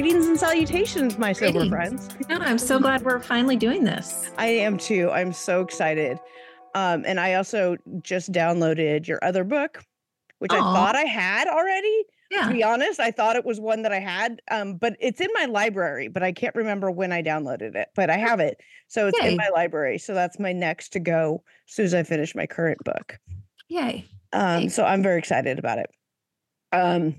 Greetings and salutations, my sober Greetings. friends. No, I'm so glad we're finally doing this. I am too. I'm so excited. Um, and I also just downloaded your other book, which I thought I had already. To be honest, I thought it was one that I had, um, but it's in my library, but I can't remember when I downloaded it, but I have it. So it's Yay. in my library. So that's my next to go as soon as I finish my current book. Yay. Um, so I'm very excited about it. Um,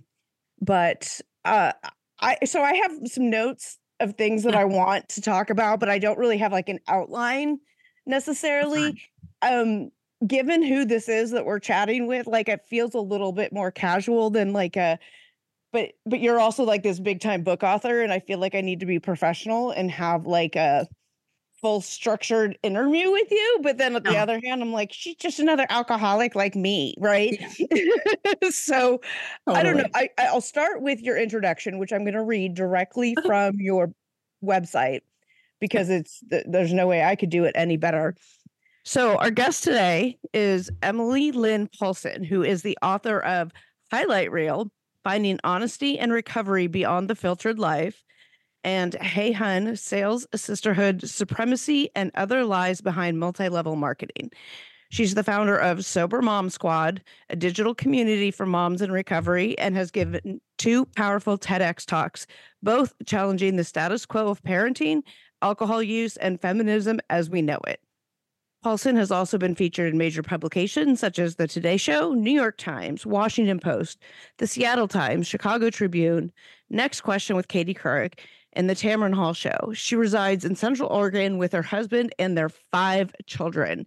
but uh, I so I have some notes of things that. I want to talk about, but I don't really have like an outline necessarily. Um, given who this is that we're chatting with, like it feels a little bit more casual than like a. But but you're also like this big time book author, and I feel like I need to be professional and have like a full structured interview with you. But then on the uh-huh. other hand, I'm like, she's just another alcoholic like me, right? so I don't know. I, I'll start with your introduction, which I'm going to read directly uh-huh. from your website because it's there's no way I could do it any better. So our guest today is Emily Lynn Paulson, who is the author of Highlight Reel: Finding Honesty and Recovery Beyond the Filtered Life, and Hey Hun: Sales, Sisterhood, Supremacy, and Other Lies Behind Multi-Level Marketing. She's the founder of Sober Mom Squad, a digital community for moms in recovery, and has given two powerful TEDx talks, both challenging the status quo of parenting, alcohol use, and feminism as we know it. Paulson has also been featured in major publications such as The Today Show, New York Times, Washington Post, The Seattle Times, Chicago Tribune, Next Question with Katie Couric, and The Tamron Hall Show. She resides in Central Oregon with her husband and their five children.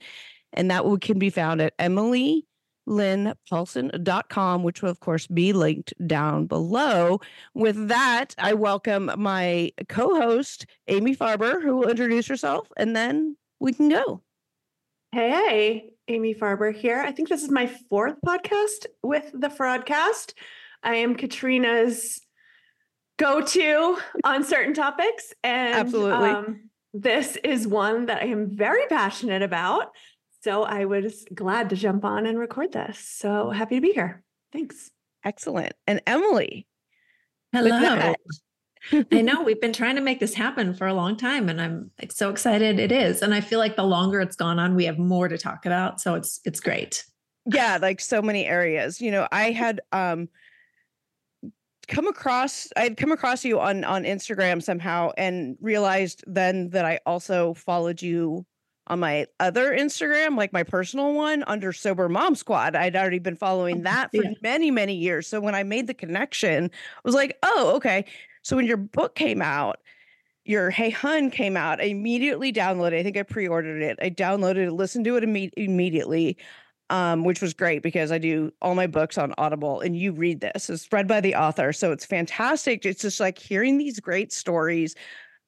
And that can be found at emilylynnpaulson.com, which will, of course, be linked down below. With that, I welcome my co host, Amy Farber, who will introduce herself, and then we can go. Hey, Amy Farber here. I think this is my fourth podcast with the Fraudcast. I am Katrina's go-to on certain topics, and Absolutely. um, this is one that I am very passionate about. So I was glad to jump on and record this. So happy to be here. Thanks. Excellent. And Emily. with Hello. that- I know we've been trying to make this happen for a long time and I'm like, so excited it is. And I feel like the longer it's gone on, we have more to talk about. So it's it's great. yeah like so many areas you know i had um come across i'd come across you on on instagram somehow and realized then that i also followed you on my other instagram like my personal one under sober mom squad i'd already been following oh, that for Yeah. many many years so when i made the connection I was like oh okay so when your book came out your Hey Hun came out. I immediately downloaded. I think I pre-ordered it. I downloaded it, listened to it imme- immediately, um, which was great because I do all my books on Audible, and you read this. It's read by the author, so it's fantastic. It's just like hearing these great stories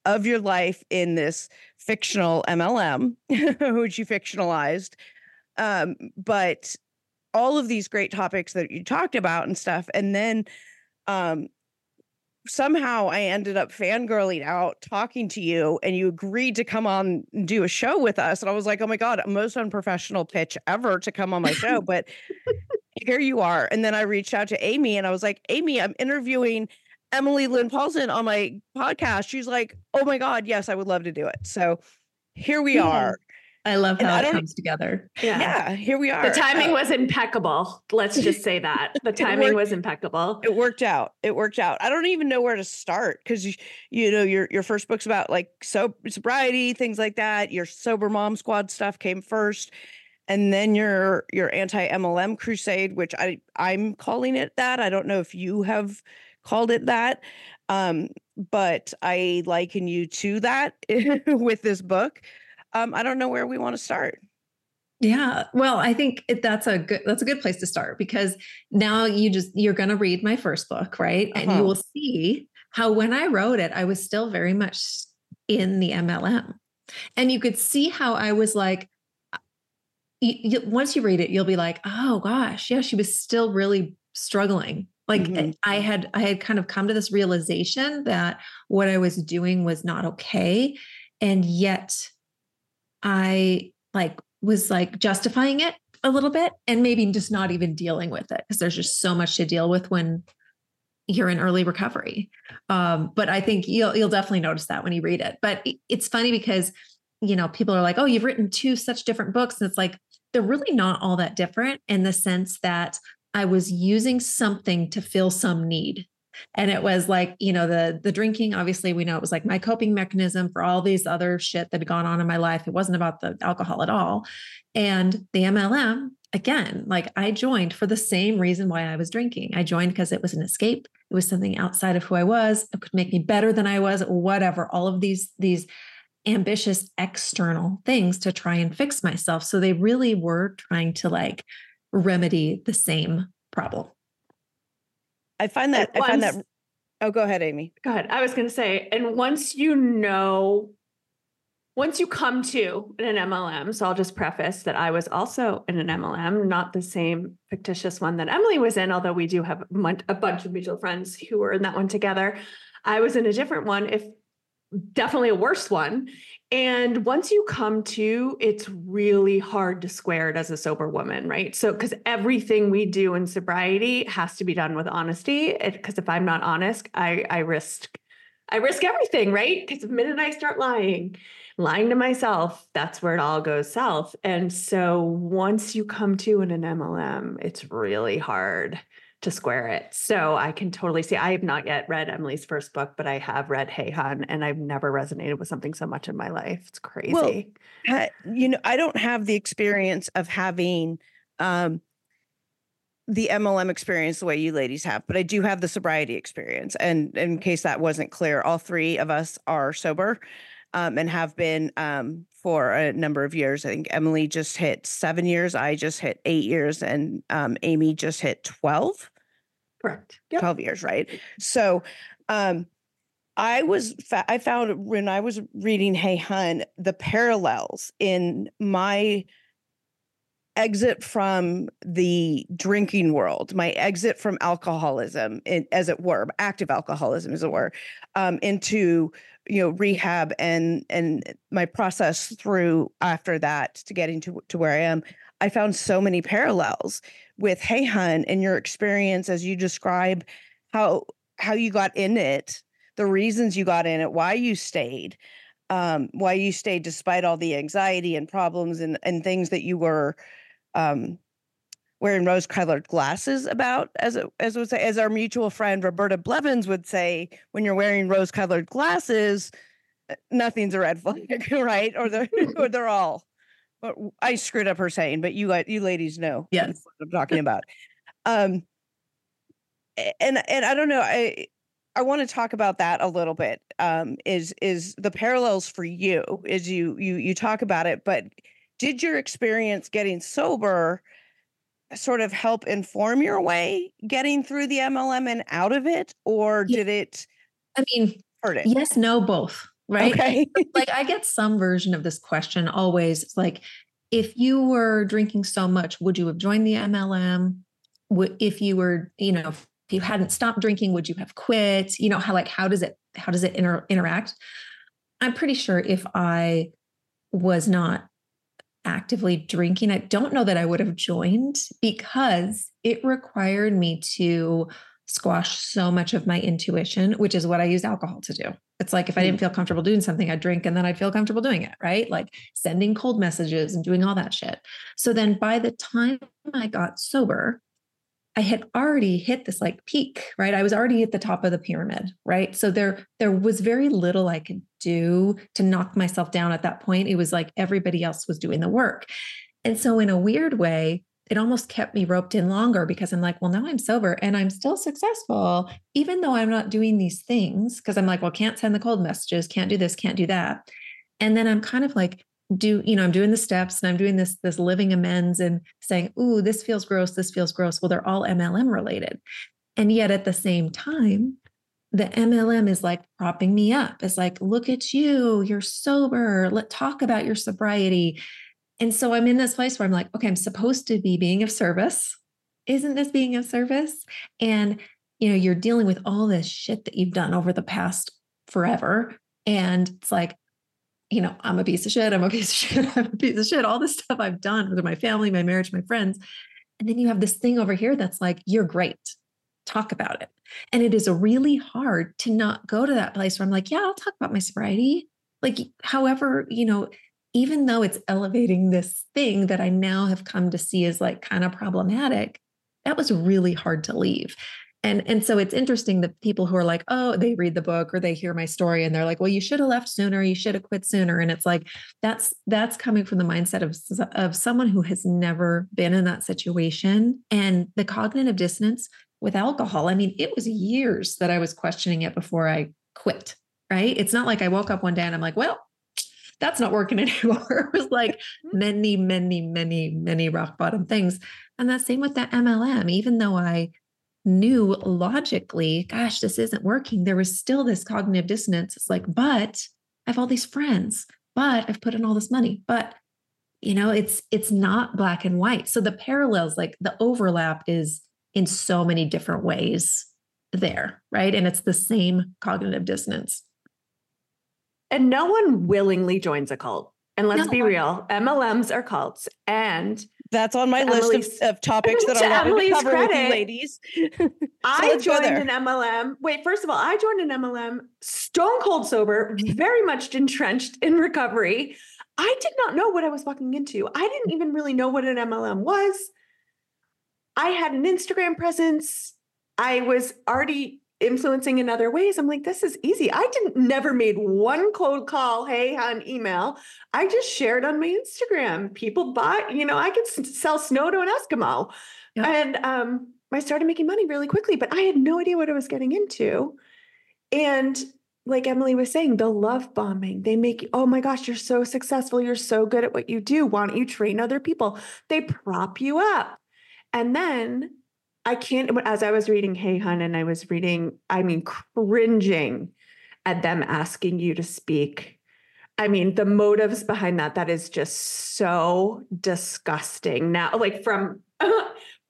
of your life in this fictional MLM, which you fictionalized, um, but all of these great topics that you talked about and stuff, and then um somehow I ended up fangirling out talking to you and you agreed to come on and do a show with us. And I was like, oh my God, most unprofessional pitch ever to come on my show. But here you are. And then I reached out to Amy and I was like, Amy, I'm interviewing Emily Lynn Paulson on my podcast. She's like, oh my God, yes, I would love to do it. So here we Yeah. are. I love And how I it comes together. Yeah, here we are. The timing Uh, was impeccable. Let's just say that. The timing worked- was impeccable. it worked out it worked out i don't even know where to start because you, you know your your first book's about like so sobriety things like that your sober mom squad stuff came first and then your your anti mlm crusade which i i'm calling it that i don't know if you have called it that um but i liken you to that with this book um i don't know where we want to start Yeah. Well, I think it, that's a good that's a good place to start because now you just you're going to read my first book, right? And Uh-huh. you will see how when I wrote it, I was still very much in the MLM. And you could see how I was like you, you, once you read it, you'll be like, "Oh gosh, yeah, she was still really struggling." Like Mhm. I had I had kind of come to this realization that what I was doing was not okay and yet I like was like justifying it a little bit and maybe just not even dealing with it because there's just so much to deal with when you're in early recovery. Um, but I think you'll you'll definitely notice that when you read it. But it's funny because you know people are like, "Oh, you've written two such different books," and it's like they're really not all that different in the sense that I was using something to fill some need. And it was like, you know, the the drinking, obviously we know it was like my coping mechanism for all these other shit that had gone on in my life. It wasn't about the alcohol at all. And the MLM, again, like I joined for the same reason why I was drinking. I joined because it was an escape. It was something outside of who I was. It could make me better than I was, whatever. All of these these ambitious external things to try and fix myself. So they really were trying to like remedy the same problem. I find that I find that Oh, go ahead, Amy. Go ahead. I was going to say, and once you know once you come to an MLM, so I'll just preface that I was also in an MLM, not the same fictitious one that Emily was in, although we do have a bunch of mutual friends who were in that one together. I was in a different one, if definitely a worse one. And once you come to, it's really hard to square it as a sober woman, right? So, because everything we do in sobriety has to be done with honesty. Because if I'm not honest, I I risk I risk everything, right? Because the minute I start lying, lying to myself, that's where it all goes south. And so once you come to in an MLM, it's really hard to square it. So I can totally see. I have not yet read Emily's first book, but I have read Hey Hun, and I've never resonated with something so much in my life. It's crazy. Well, you know, I don't have the experience of having um, the MLM experience the way you ladies have, but I do have the sobriety experience. And in case that wasn't clear, all three of us are sober um, and have been um, for a number of years. I think Emily just hit seven years. I just hit eight years, and um, Amy just hit 12. Correct. Yep. 12 years, right? So, um, I was, fa- I found when I was reading Hey Hun, the parallels in my exit from the drinking world, my exit from alcoholism, in, as it were, active alcoholism, as it were, um, into you know rehab and and my process through after that to getting to to where I am. I found so many parallels with Hey Hun and your experience as you describe how how you got in it, the reasons you got in it, why you stayed, um, why you stayed despite all the anxiety and problems and and things that you were um, wearing rose-colored glasses about, as it, as would say, as our mutual friend Roberta Blevins would say, when you're wearing rose-colored glasses, uh, nothing's a red flag, right? Or they're or they're all. I screwed up her saying, but you you ladies know yes. what I'm talking about. Um, and and I don't know, I I want to talk about that a little bit. Um, is is the parallels for you? Is you you you talk about it, but did your experience getting sober sort of help inform your way getting through the MLM and out of it, or did it? I mean, hurt it? Yes, no, both. Right. Okay. like I get some version of this question always. It's like, if you were drinking so much, would you have joined the MLM? If you were, you know, if you hadn't stopped drinking, would you have quit? You know how like how does it how does it inter- interact? I'm pretty sure if I was not actively drinking, I don't know that I would have joined because it required me to squash so much of my intuition, which is what I use alcohol to do. It's like if I didn't mm. feel comfortable doing something, I'd drink and then I'd feel comfortable doing it, right? Like sending cold messages and doing all that shit. So then by the time I got sober, I had already hit this like peak, right? I was already at the top of the pyramid, right? So there there was very little I could do to knock myself down at that point. It was like everybody else was doing the work. And so in a weird way, it almost kept me roped in longer because I'm like, well, now I'm sober and I'm still successful, even though I'm not doing these things. Cause I'm like, well, can't send the cold messages, can't do this, can't do that. And then I'm kind of like, do you know i'm doing the steps and i'm doing this this living amends and saying ooh this feels gross this feels gross well they're all mlm related and yet at the same time the mlm is like propping me up it's like look at you you're sober let talk about your sobriety and so i'm in this place where i'm like okay i'm supposed to be being of service isn't this being of service and you know you're dealing with all this shit that you've done over the past forever and it's like you know, I'm a piece of shit. I'm a piece of shit. I'm a piece of shit. All this stuff I've done with my family, my marriage, my friends. And then you have this thing over here that's like, you're great. talk about it. And it is really hard to not go to that place where I'm like, yeah, I'll talk about my sobriety. Like, however, you know, even though it's elevating this thing that I now have come to see as like kind of problematic, that was really hard to leave. And, and so it's interesting that people who are like, oh, they read the book or they hear my story and they're like, well, you should have left sooner, you should have quit sooner. And it's like that's that's coming from the mindset of, of someone who has never been in that situation. And the cognitive dissonance with alcohol, I mean, it was years that I was questioning it before I quit. Right. It's not like I woke up one day and I'm like, well, that's not working anymore. it was like mm-hmm. many, many, many, many rock bottom things. And that same with that MLM, even though I knew logically, gosh, this isn't working, there was still this cognitive dissonance. It's like, but I have all these friends, but I've put in all this money, but you know, it's it's not black and white. So the parallels, like the overlap is in so many different ways there, right? And it's the same cognitive dissonance. And no one willingly joins a cult. And let's no. be real, MLMs are cults. And that's on my list of, of, topics that I want to cover credit, with you ladies. so I joined an MLM. Wait, first of all, I joined an MLM stone cold sober, very much entrenched in recovery. I did not know what I was walking into. I didn't even really know what an MLM was. I had an Instagram presence. I was already influencing in other ways. I'm like, this is easy. I didn't never made one cold call, hey, on email. I just shared on my Instagram. People bought, you know, I could sell snow to an Eskimo. Yep. And um, I started making money really quickly, but I had no idea what I was getting into. And like Emily was saying, the love bombing, they make, oh my gosh, you're so successful. You're so good at what you do. Why don't you train other people? They prop you up. And then I can't, as I was reading Hey Hun and I was reading, I mean, cringing at them asking you to speak. I mean, the motives behind that, that is just so disgusting now, like from,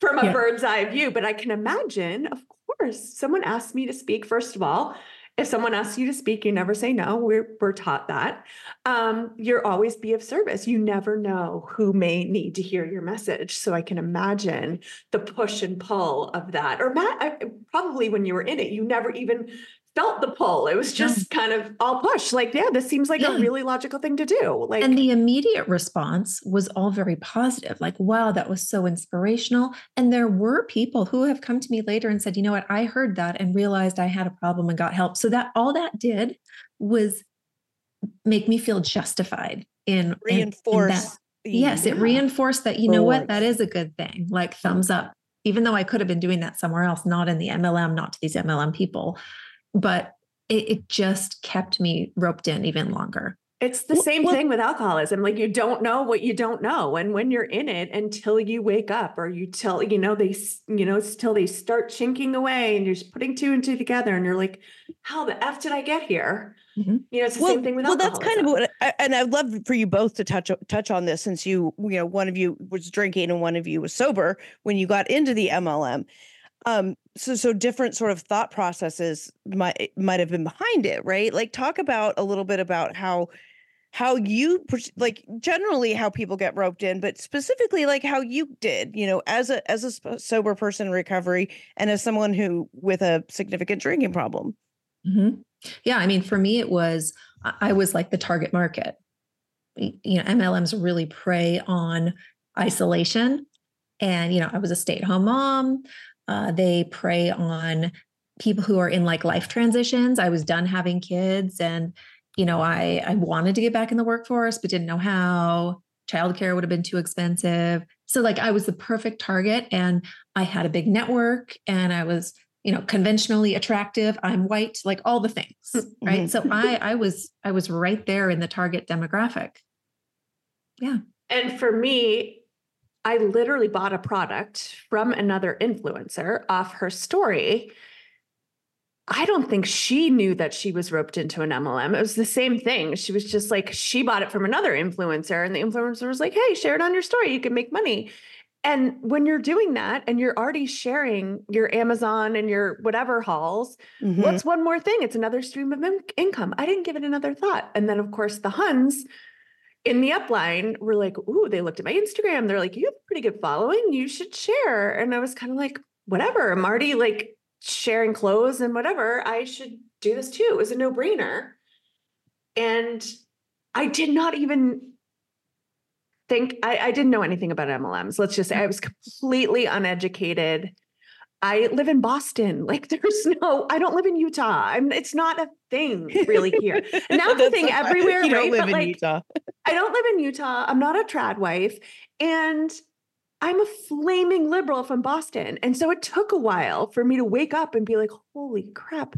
from a yeah. bird's eye view. But I can imagine, of course, someone asked me to speak, first of all, if someone asks you to speak, you never say no. We're we're taught that. Um, you're always be of service. You never know who may need to hear your message. So I can imagine the push and pull of that. Or Matt, I, probably when you were in it, you never even felt the pull. It was just yeah. kind of all push. Like, yeah, this seems like yeah. a really logical thing to do. Like, and the immediate response was all very positive. Like, wow, that was so inspirational. And there were people who have come to me later and said, you know what, I heard that and realized I had a problem and got help. So that all that did was make me feel justified in reinforce. In, in yes, it reinforced that you know what, that is a good thing. Like thumbs up. Even though I could have been doing that somewhere else, not in the MLM, not to these MLM people but it, it just kept me roped in even longer. It's the same well, thing with alcoholism. Like you don't know what you don't know. And when you're in it until you wake up or you tell, you know, they, you know, it's till they start chinking away and you're just putting two and two together and you're like, how the F did I get here? Mm-hmm. You know, it's the well, same thing with Well, that's kind of what, I, and I'd love for you both to touch, touch on this since you, you know, one of you was drinking and one of you was sober when you got into the MLM. Um, so so different sort of thought processes might might have been behind it, right? Like talk about a little bit about how how you like generally how people get roped in but specifically like how you did you know as a as a sober person in recovery and as someone who with a significant drinking problem mm-hmm. yeah i mean for me it was i was like the target market you know mlms really prey on isolation and you know i was a stay-at-home mom uh, they prey on people who are in like life transitions. I was done having kids and you know, I I wanted to get back in the workforce but didn't know how. Childcare would have been too expensive. So like I was the perfect target and I had a big network and I was, you know, conventionally attractive. I'm white, like all the things, right? Mm-hmm. So I I was I was right there in the target demographic. Yeah. And for me, I literally bought a product from another influencer off her story. I don't think she knew that she was roped into an MLM. It was the same thing. She was just like, she bought it from another influencer, and the influencer was like, hey, share it on your story. You can make money. And when you're doing that and you're already sharing your Amazon and your whatever hauls, mm-hmm. what's one more thing? It's another stream of in- income. I didn't give it another thought. And then, of course, the Huns in the upline were like, ooh, they looked at my Instagram. They're like, you have a pretty good following. You should share. And I was kind of like, whatever. I'm already like sharing clothes and whatever, I should do this too. It was a no brainer. And I did not even think, I, I didn't know anything about MLMs. Let's just say I was completely uneducated. I live in Boston. Like there's no, I don't live in Utah. I'm it's not a thing really here. And now the thing everywhere, you right? don't live But, in like, Utah. I don't live in Utah. I'm not a trad wife. And I'm a flaming liberal from Boston. And so it took a while for me to wake up and be like, holy crap,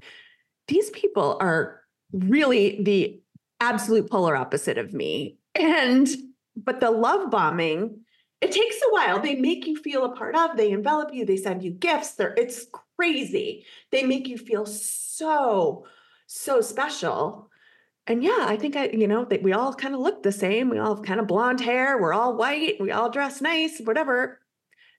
these people are really the absolute polar opposite of me. And, but the love bombing, it takes a while. They make you feel a part of, they envelop you, they send you gifts. They're, it's crazy. They make you feel so, so special. And yeah, I think I, you know, that we all kind of look the same. We all have kind of blonde hair. We're all white. We all dress nice, whatever.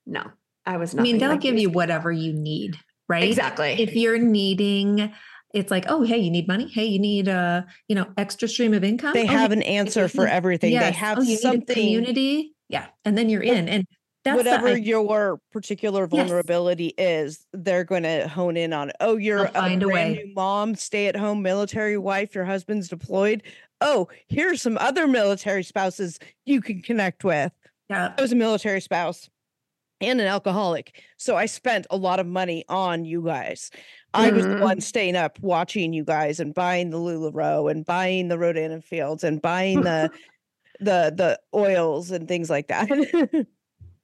No, I was not. I mean, they'll give you whatever you need, right? Exactly. If you're needing, it's like, oh, hey, you need money. Hey, you need a, you know, extra stream of income. They Oh, have hey, an answer for everything. They have oh, you need a something community. Yeah. And then you're in. And that's the whatever i- your particular Yes. vulnerability is, they're going to hone in on. Oh, you're a find a way. new mom, stay at home military wife, your husband's deployed. Oh, here's some other military spouses you can connect with. yeah. I was a military spouse and an alcoholic. So I spent a lot of money on you guys. I was the one mm. staying up watching you guys and buying the LuLaRoe and buying the Rodan and Fields and buying the the the oils and things like that.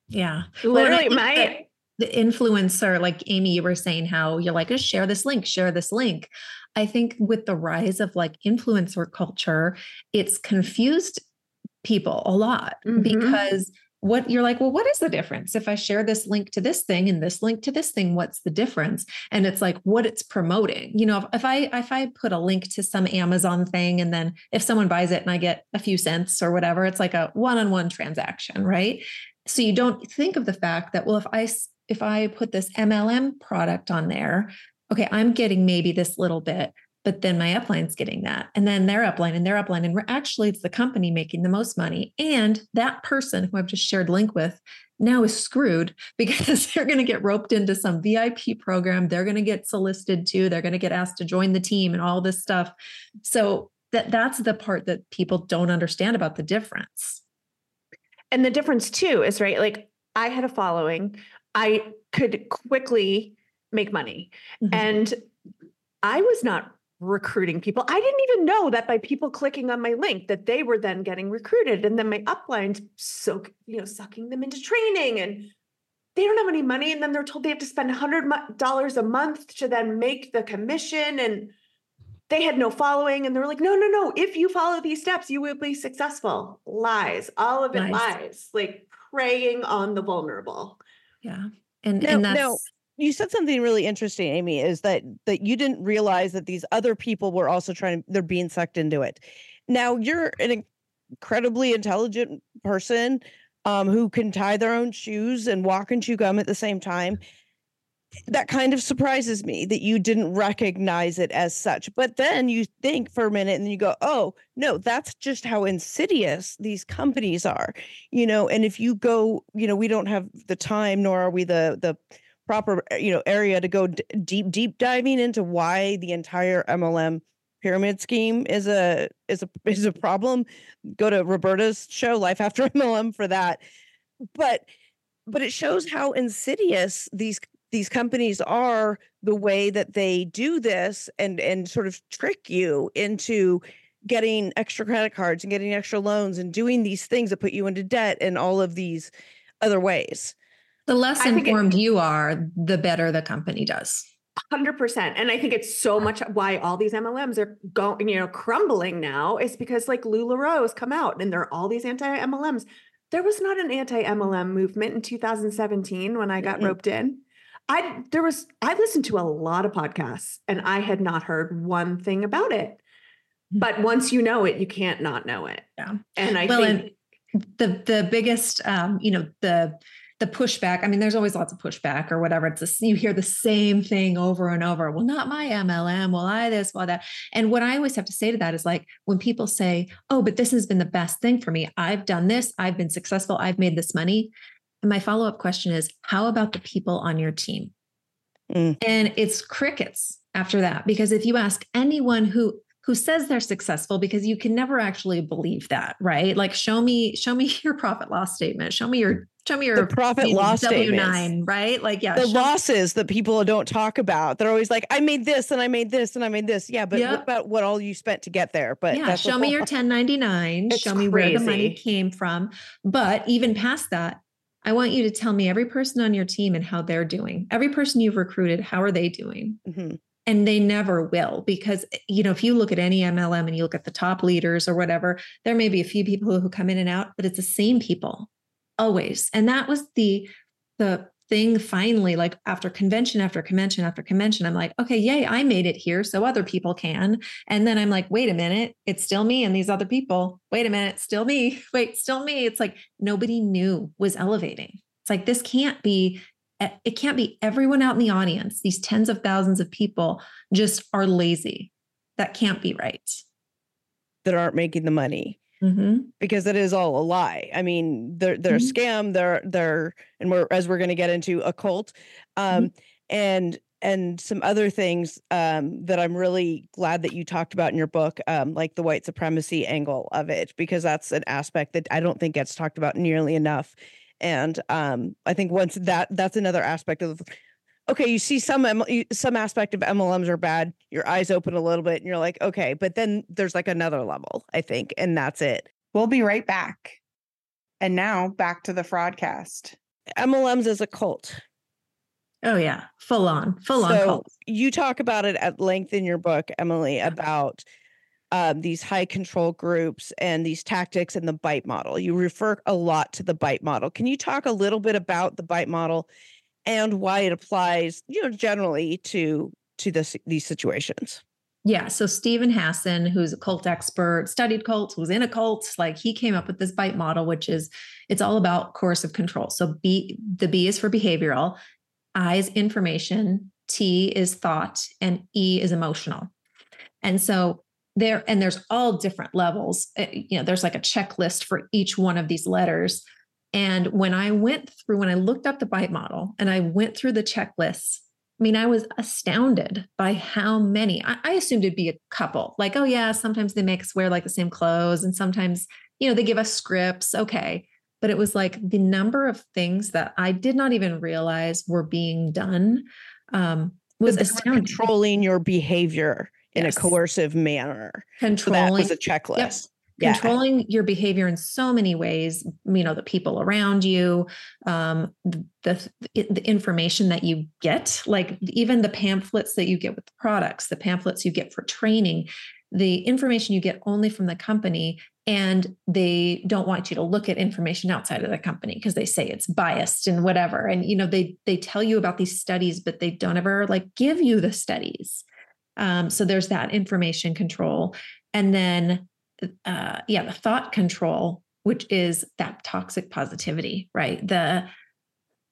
Yeah. Well, Literally, think my that the influencer, like Amy, you were saying how you're like, just share this link, share this link. I think with the rise of like influencer culture, it's confused people a lot Mhm. because what you're like, well, what is the difference? If I share this link to this thing and this link to this thing, what's the difference? And it's like what it's promoting. You know, if, if I if I put a link to some Amazon thing and then if someone buys it and I get a few cents or whatever, it's like a one-on-one transaction, right? So you don't think of the fact that, well, if I if I put this MLM product on there, okay, I'm getting maybe this little bit, but then my upline's getting that. And then their upline and their upline. And we're actually it's the company making the most money. And that person who I've just shared link with now is screwed because they're going to get roped into some VIP program. They're going to get solicited to, they're going to get asked to join the team and all this stuff. So that that's the part that people don't understand about the difference. and the difference too is right. Like I had a following. I could quickly make money, Mhm. and I was not recruiting people. I didn't even know that by people clicking on my link that they were then getting recruited, and then my uplines so you know sucking them into training and. They don't have any money, and then they're told they have to spend hundred dollars a month to then make the commission, and they had no following and they were like no no no if you follow these steps you will be successful lies all of it Lies. lies like preying on the vulnerable Yeah. And Now- and now, that's you said something really interesting, Amy, is that that you didn't realize that these other people were also trying they're being sucked into it. Now you're an incredibly intelligent person um, who can tie their own shoes and walk and chew gum at the same time. That kind of surprises me that you didn't recognize it as such. But then you think for a minute and you go, oh, no, that's just how insidious these companies are. You know, and if you go, you know, we don't have the time nor are we the the proper uh, you know area to go d- deep deep diving into why the entire MLM pyramid scheme is a is a is a problem. Go to Roberta's show life after MLM for that. But but it shows how insidious these these companies are the way that they do this and and sort of trick you into getting extra credit cards and getting extra loans and doing these things that put you into debt and all of these other ways the less I think it- informed you are, the better the company does. 100% and i think it's so much why all these mlms are going you know crumbling now is because like lularoe has come out and there are all these anti-mlms there was not an anti-mlm movement in 2017 when i got Mm-mm. roped in. I there was i listened to a lot of podcasts and i had not heard one thing about it. But once you know it you can't not know it. Yeah. and i Well, think the the biggest um, you know, the the pushback. I mean, there's always lots of pushback or whatever. It's this, you hear the same thing over and over. Well, not my MLM. Well, I this, well, that. And what I always have to say to that is like when people say, Oh, but this has been the best thing for me. I've done this, I've been successful, I've made this money. And my follow-up question is, how about the people on your team? Mm. And it's crickets after that because if you ask anyone who who says they're successful because you can never actually believe that, right? Like show me show me your profit loss statement. Show me your show me your The profit you know, loss W9, right? Like yeah, the losses that people don't talk about. They're always like, I made this and I made this and I made this. Yeah, but Yeah. what about what all you spent to get there? But yeah, show me your 1099, It's show me where the money came from. But even past that, I want you to tell me every person on your team and how they're doing. Every person you've recruited, how are they doing? Mhm. And they never will because you know if you look at any MLM and you look at the top leaders or whatever, there may be a few people who come in and out, but it's the same people always. And that was the the thing finally like after convention after convention after convention i'm like okay yay i made it here so other people can. And then i'm like wait a minute it's still me and these other people. Wait a minute still me. Wait still me. It's like nobody knew was elevating. It's like this can't be eh, it can't be everyone out in the audience these tens of thousands of people just are lazy that can't be right that aren't making the money Mhm. because it is all a lie. I mean, they're they're Mhm. a scam. They're they're and we're as we're going to get into a cult, um, and and some other things um, that I'm really glad that you talked about in your book, um, like the white supremacy angle of it, because that's an aspect that I don't think gets talked about nearly enough. And um, I think once that that's another aspect of okay, you see some some aspect of MLMs are bad, your eyes open a little bit, and you're like, okay, but then there's like another level, I think, and that's it. We'll be right back. And now back to the fraudcast. MLMs as a cult. oh yeah full on full on so cult you talk about it at length in your book, Emily, about um, these high control groups and these tactics and the bite model. You refer a lot to the bite model. Can you talk a little bit about the bite model and why it applies, you know, generally to to this these situations? Yeah. So Steven Hassan, who's a cult expert, studied cults, was in a cult, like he came up with this bite model, which is it's all about coercive control. So B the B is for behavioral, I is information, T is thought, and E is emotional. And so there, and there's all different levels. Uh, You know, there's like a checklist for each one of these letters. And when I went through, when I looked up the bite model and I went through the checklists, I mean, I was astounded by how many. I, I assumed it'd be a couple. Like, oh yeah, sometimes they make us wear like the same clothes, and sometimes you know they give us scripts. Okay, but it was like the number of things that I did not even realize were being done um, was That they were astounding. controlling your behavior in Yes. a coercive manner. So that was a checklist. Yeah. controlling your behavior in so many ways you know the people around you um the the information that you get like even the pamphlets that you get with the products the pamphlets you get for training the information you get only from the company and they don't want you to look at information outside of the company because they say it's biased and whatever and you know they they tell you about these studies but they don't ever like give you the studies um, so there's that information control and then uh, yeah, the thought control, which is that toxic positivity, right? The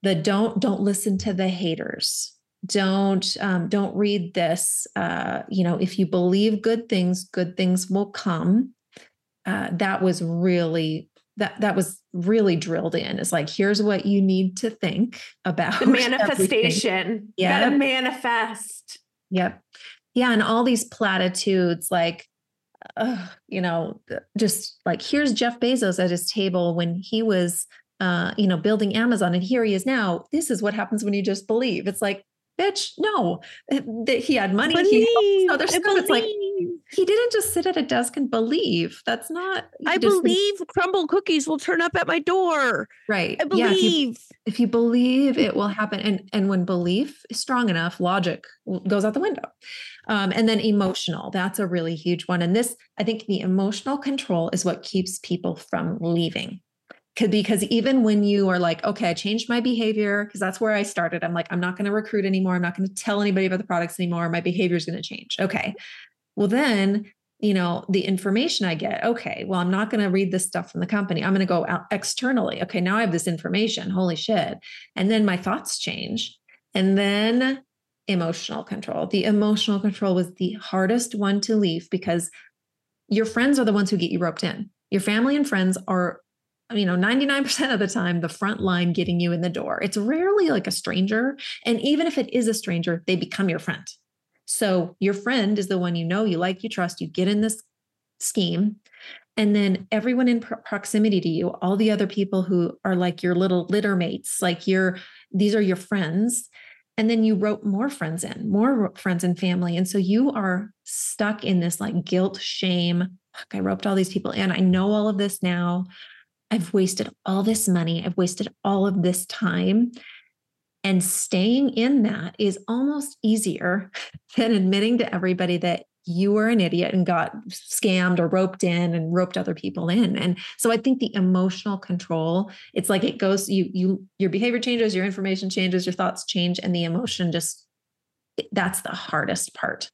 the don't don't listen to the haters. Don't um, don't read this. Uh, you know, if you believe good things, good things will come. Uh, that was really that that was really drilled in. It's like here's what you need to think about The manifestation. Yeah. manifest. Yep. Yeah. And all these platitudes like, uh, you know, just like here's Jeff Bezos at his table when he was, uh, you know, building Amazon, and here he is now. This is what happens when you just believe. It's like, bitch, no, he had money. He Believe, other I stuff. It's like he didn't just sit at a desk and believe. That's not. I just- believe Crumbl cookies will turn up at my door. Right. I Yeah, if you- believe. if you believe it will happen and and when belief is strong enough logic goes out the window um, and then emotional that's a really huge one and this i think the emotional control is what keeps people from leaving. Because even when you are like okay i changed my behavior because that's where i started i'm like i'm not going to recruit anymore i'm not going to tell anybody about the products anymore my behavior is going to change. Okay. Well then you know the information i get okay well i'm not going to read this stuff from the company i'm going to go out externally okay now i have this information holy shit. And then my thoughts change and then emotional control. The emotional control was the hardest one to leave because your friends are the ones who get you roped in. Your family and friends are you know 99% of the time the front line getting you in the door. It's rarely like a stranger and even if it is a stranger they become your friend. So your friend is the one you know you like you trust you get in this scheme and then everyone in pro- proximity to you all the other people who are like your little litter mates like your these are your friends and then you wrote more friends in more friends and family. And so you are stuck in this like guilt shame i roped all these people in. I know all of this now. I've wasted all this money. I've wasted all of this time. And staying in that is almost easier than admitting to everybody that you were an idiot and got scammed or roped in and roped other people in and so i think the emotional control it's like it goes you you your behavior changes your information changes your thoughts change and the emotion just that's the hardest part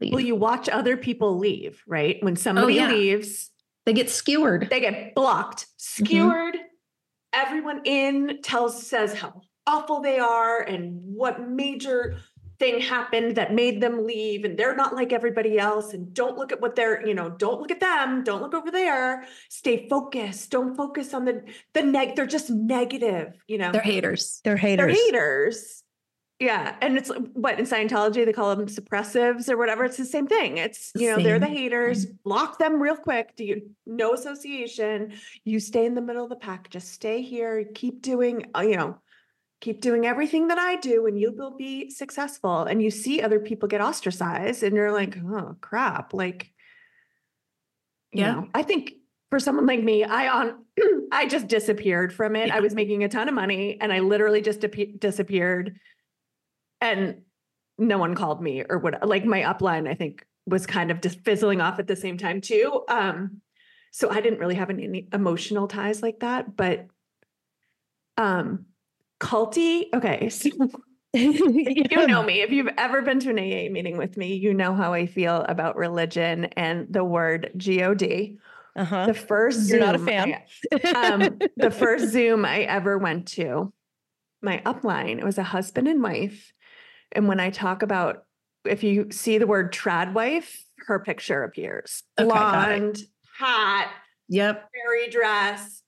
well you watch other people leave right when somebody oh, yeah. leaves they get skewered they get blocked mm-hmm. skewered mm-hmm. everyone in tells says how awful they are and what major thing happened that made them leave and they're not like everybody else and don't look at what they're you know don't look at them don't look over there. Stay focused don't focus on the the neg they're just negative you know? They're haters. They're haters. They're haters. Yeah and it's what in scientology they call them suppressives or whatever it's the same thing. It's you know same. they're the haters. Block them real quick. Do you no association. You stay in the middle of the pack. Just stay here. Keep doing uh, you know keep doing everything that I do and you will be successful. And you see other people get ostracized and you're like, oh crap. Like, yeah, know, I think for someone like me, I on I just disappeared from it. Yeah. I was making a ton of money and I literally just disappeared. And no one called me or what like my upline, I think was kind of just fizzling off at the same time too. Um, so I didn't really have any emotional ties like that, but um culty. Okay. So you know me. If you've ever been to an AA meeting with me, you know how I feel about religion and the word God. Uh-huh. The first You're Zoom not a fan. I, um, the first Zoom I ever went to, my upline, it was a husband and wife. And when I talk about, if you see the word trad wife, her picture appears. Okay, Blonde, hat, yep, fairy dress,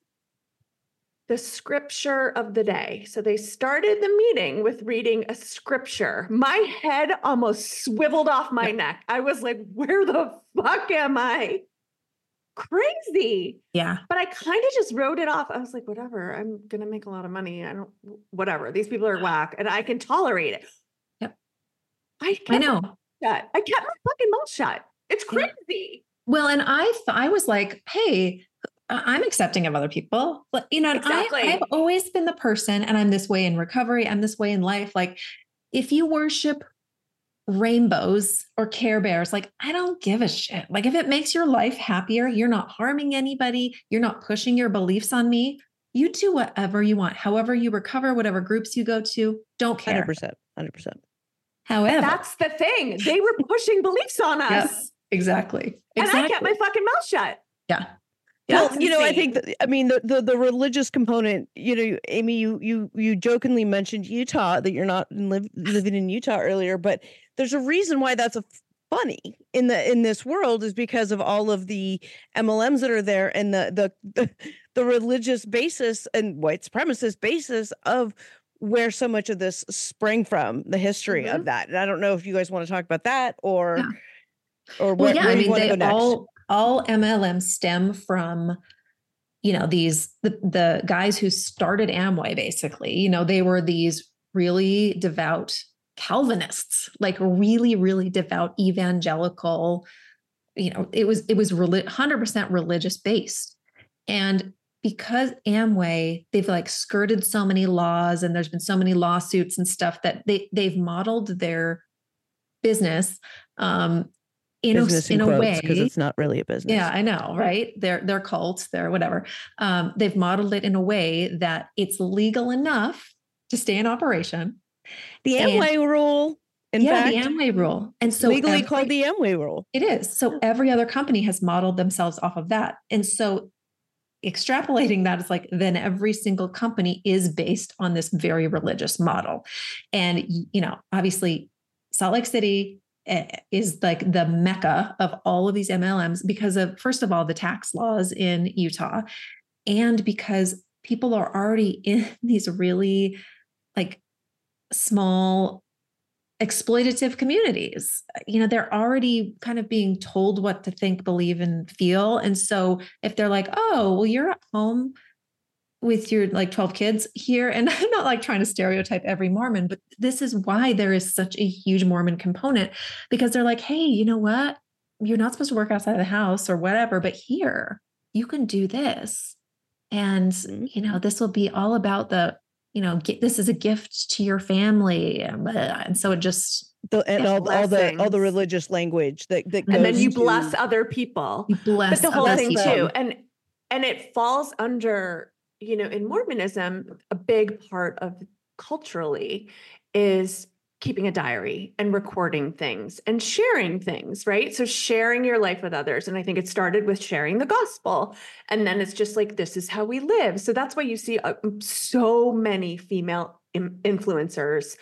the scripture of the day. So they started the meeting with reading a scripture. My head almost swiveled off my neck. I was like, where the fuck am I? Crazy. Yeah. But I kind of just wrote it off. I was like, whatever. I'm going to make a lot of money. I don't, whatever. These people are whack and I can tolerate it. Yep. I, I know. Shut. I kept my fucking mouth shut. It's crazy. Well, and I, th- I was like, hey, I'm accepting of other people. But you know, exactly. I, I've always been the person, and I'm this way in recovery, I'm this way in life. Like, if you worship rainbows or care bears, like, I don't give a shit. Like, if it makes your life happier, you're not harming anybody, you're not pushing your beliefs on me. You do whatever you want, however you recover, whatever groups you go to, don't care. 100%. 100%. However, that's the thing. They were pushing beliefs on us. Yep, exactly. And exactly. I kept my fucking mouth shut. Yeah well, you know, I think that, I mean the, the the religious component. You know, Amy, you you you jokingly mentioned Utah that you're not live, living in Utah earlier, but there's a reason why that's a funny in the in this world is because of all of the MLMs that are there and the the the, the religious basis and white supremacist basis of where so much of this sprang from, the history mm-hmm. of that. And I don't know if you guys want to talk about that or. Yeah. Or well, yeah, I mean, they all all MLMs stem from you know these the, the guys who started Amway basically. You know they were these really devout Calvinists like really really devout evangelical you know it was it was 100% religious based. And because Amway they've like skirted so many laws and there's been so many lawsuits and stuff that they they've modeled their business um, in business a, in, a way because it's not really a business. Yeah, I know, right? They're they're cults, they're whatever. Um, they've modeled it in a way that it's legal enough to stay in operation. The Amway and, rule. In yeah, fact, the Amway rule, and so legally every, called the Amway rule. It is. So every other company has modeled themselves off of that, and so extrapolating that is like then every single company is based on this very religious model, and you know, obviously, Salt Lake City, Eh, is like the mecca of all of these MLMs because of first of all the tax laws in Utah and because people are already in these really like small exploitative communities. You know, they're already kind of being told what to think, believe, and feel. And so if they're like, oh, well, you're at home with your like 12 kids here, and I'm not like trying to stereotype every Mormon, but this is why there is such a huge Mormon component because they're like, hey, you know what? You're not supposed to work outside of the house or whatever, but here you can do this. And, Mhm. you know, this will be all about the you know, get, this is a gift to your family. And, so it just, The, and Yeah, all, all the all the religious language that that And and then you to- bless other people. you bless but the whole thing people. too and and it falls under you know in mormonism a big part of culturally is keeping a diary and recording things and sharing things right so sharing your life with others and i think it started with sharing the gospel and then it's just like this is how we live so that's why you see uh, so many female in- influencers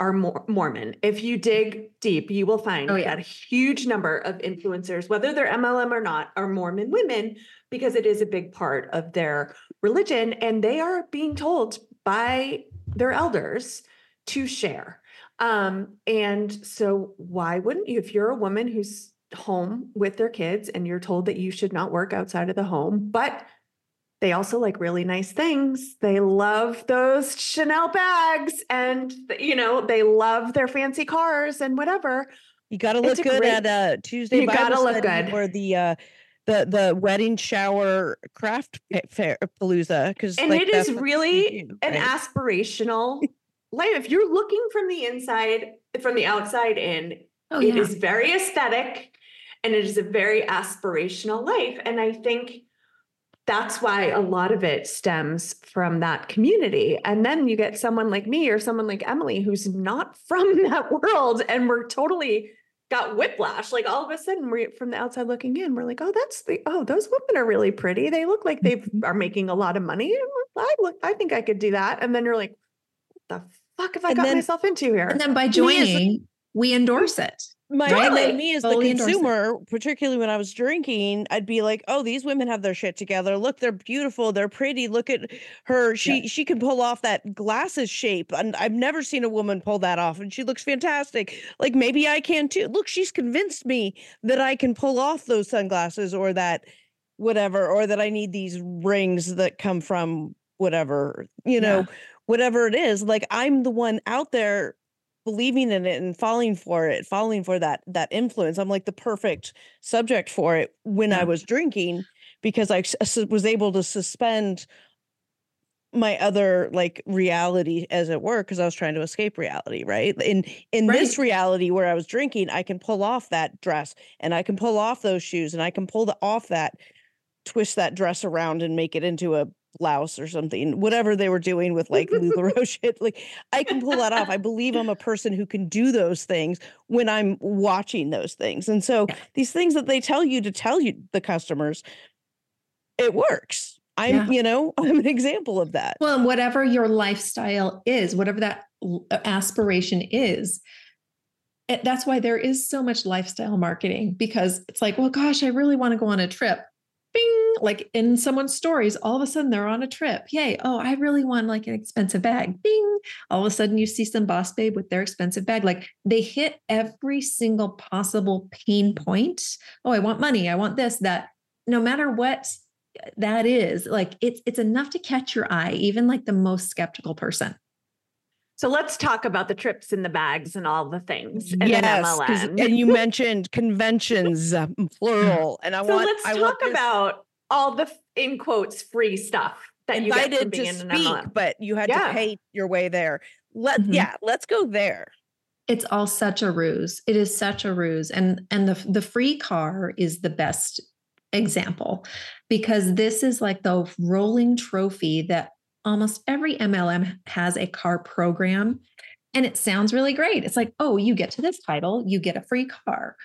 are Mor- Mormon. If you dig deep, you will find Oh, yeah. that a huge number of influencers, whether they're MLM or not, are Mormon women because it is a big part of their religion and they are being told by their elders to share. Um, and so, why wouldn't you? If you're a woman who's home with their kids and you're told that you should not work outside of the home, but they also like really nice things. They love those Chanel bags and, you know, they love their fancy cars and whatever. You got to look a good great- at uh Tuesday. You gotta Bible look good. or the uh the the wedding shower craft fair palooza because And like, it is really do, an right? aspirational life. If you're looking from the inside, from the outside in, Oh, it yeah. is very aesthetic and it is a very aspirational life. And I think that's why a lot of it stems from that community. And then you get someone like me or someone like Emily who's not from that world and we're totally got whiplash. Like all of a sudden we're from the outside looking in, we're like, oh, that's the oh, those women are really pretty. They look like they Mhm. are making a lot of money. I look, I think I could do that. And then you're like, what the fuck have I And got then- myself into here? And then by joining, we endorse it. My and then me as the consumer, particularly when I was drinking, I'd be like, "Oh, these women have their shit together. Look, they're beautiful. They're pretty. Look at her. She she can pull off that glasses shape, and I've never seen a woman pull that off, and she looks fantastic. Like maybe I can too. Look, she's convinced me that I can pull off those sunglasses or that whatever, or that I need these rings that come from whatever, you know, Yeah. whatever it is. Like I'm the one out there believing in it and falling for it, falling for that that influence. I'm like the perfect subject for it when I was drinking because I was able to suspend my other like reality as it were because I was trying to escape reality, right? In in this reality where I was drinking, I can pull off that dress and I can pull off those shoes and I can pull the, off that twist that dress around and make it into a blouse or something, whatever they were doing with like LuLaRoe shit. Like I can pull that off. I believe I'm a person who can do those things when I'm watching those things. And so Yeah. these things that they tell you to tell you the customers, it works. I'm, Yeah. you know, I'm an example of that. Well, and whatever your lifestyle is, whatever that uh, aspiration is, that's why there is so much lifestyle marketing because it's like, well, gosh, I really want to go on a trip. Bing, like in someone's stories, all of a sudden they're on a trip. Yay. Oh, I really want like an expensive bag. Bing. All of a sudden you see some boss babe with their expensive bag. Like they hit every single possible pain point. Oh, I want money. I want this, that. No matter what that is like it's it's enough to catch your eye even like the most skeptical person So let's talk about the trips and the bags and all the things and yes, then 'cause- MLM. and you mentioned conventions, uh, plural, and I so want. let's I want talk this about all the in quotes free stuff that you get from invited being to in an speak, MLM. but you had Yeah. to pay your way there. Let Mhm. yeah, let's go there. it's all such a ruse it is such a ruse and and the the free car is the best example because this is like the rolling trophy that almost every MLM has a car program and it sounds really great it's like oh you get to this title you get a free car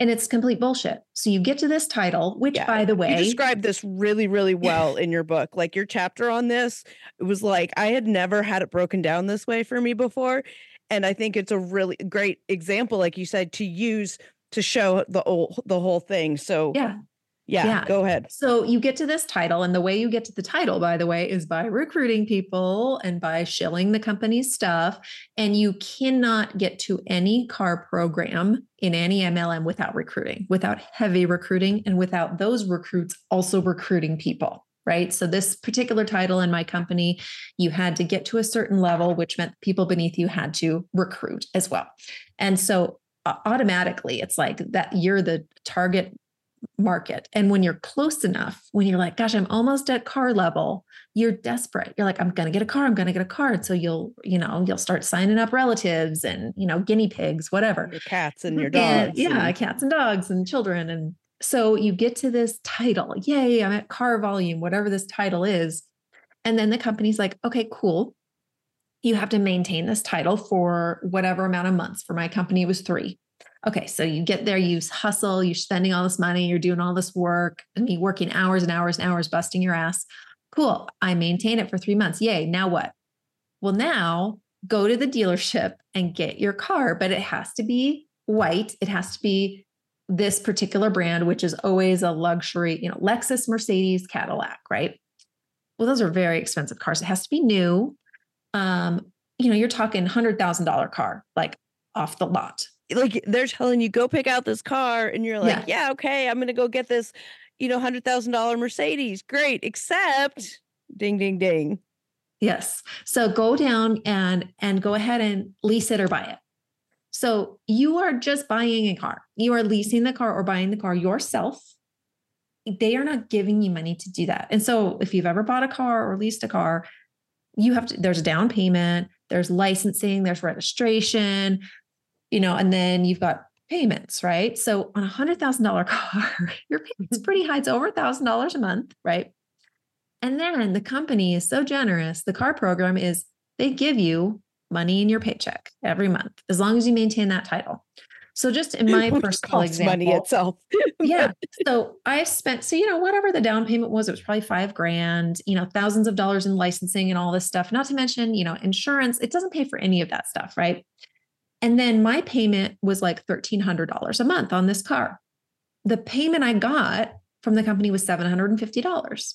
and it's complete bullshit so you get to this title which Yeah, by the way You described this really, really well in your book. Like your chapter on this, it was like I had never had it broken down this way for me before. And I think it's a really great example, like you said, to use to show the whole the whole thing. So Yeah. Yeah, Yeah. go ahead. So you get to this title, and the way you get to the title, by the way, is by recruiting people and by shilling the company's stuff. And you cannot get to any car program in any MLM without recruiting, without heavy recruiting, and without those recruits also recruiting people. Right. So, this particular title in my company, you had to get to a certain level, which meant people beneath you had to recruit as well. And so, uh, automatically, it's like that you're the target market. And when you're close enough, when you're like, gosh, I'm almost at car level, you're desperate. You're like, I'm going to get a car. I'm going to get a car. And so you'll, you know, you'll start signing up relatives and, you know, guinea pigs, whatever. Your cats and your mm, And, dogs. yeah, and- cats and dogs and children. And so you get to this title. Yay, I'm at car volume, whatever this title is. And then the company's like, okay, cool. You have to maintain this title for whatever amount of months. For my company, it was three. Okay, so you get there, you hustle, you're spending all this money, you're doing all this work, and you working hours and hours and hours, busting your ass. Cool. I maintain it for three months. Yay. Now what? Well, now go to the dealership and get your car, but it has to be white. It has to be this particular brand, which is always a luxury, you know, Lexus, Mercedes, Cadillac, right? Well, those are very expensive cars. It has to be new. Um, you know, you're talking hundred thousand dollar car, like off the lot. Like they're telling you go pick out this car and you're like yeah, okay i'm gonna go get this you know hundred thousand dollar mercedes great except ding ding ding Yes. So go down and and go ahead and lease it or buy it. So you are just buying a car. You are leasing the car or buying the car yourself. They are not giving you money to do that. And so if you've ever bought a car or leased a car, you have to there's a down payment, there's licensing, there's registration, you know, and then you've got payments, right? So on a hundred thousand dollar car, your payment's mm-hmm. pretty high. It's over a thousand dollars a month, right? And then the company is so generous. The car program is they give you money in your paycheck every month as long as you maintain that title. So just in my Which personal example, money itself yeah. So I spent, so, you know, whatever the down payment was, it was probably five grand, you know, thousands of dollars in licensing and all this stuff, not to mention, you know, insurance. It doesn't pay for any of that stuff. Right. And then my payment was like $1,300 a month on this car. The payment I got from the company was $750.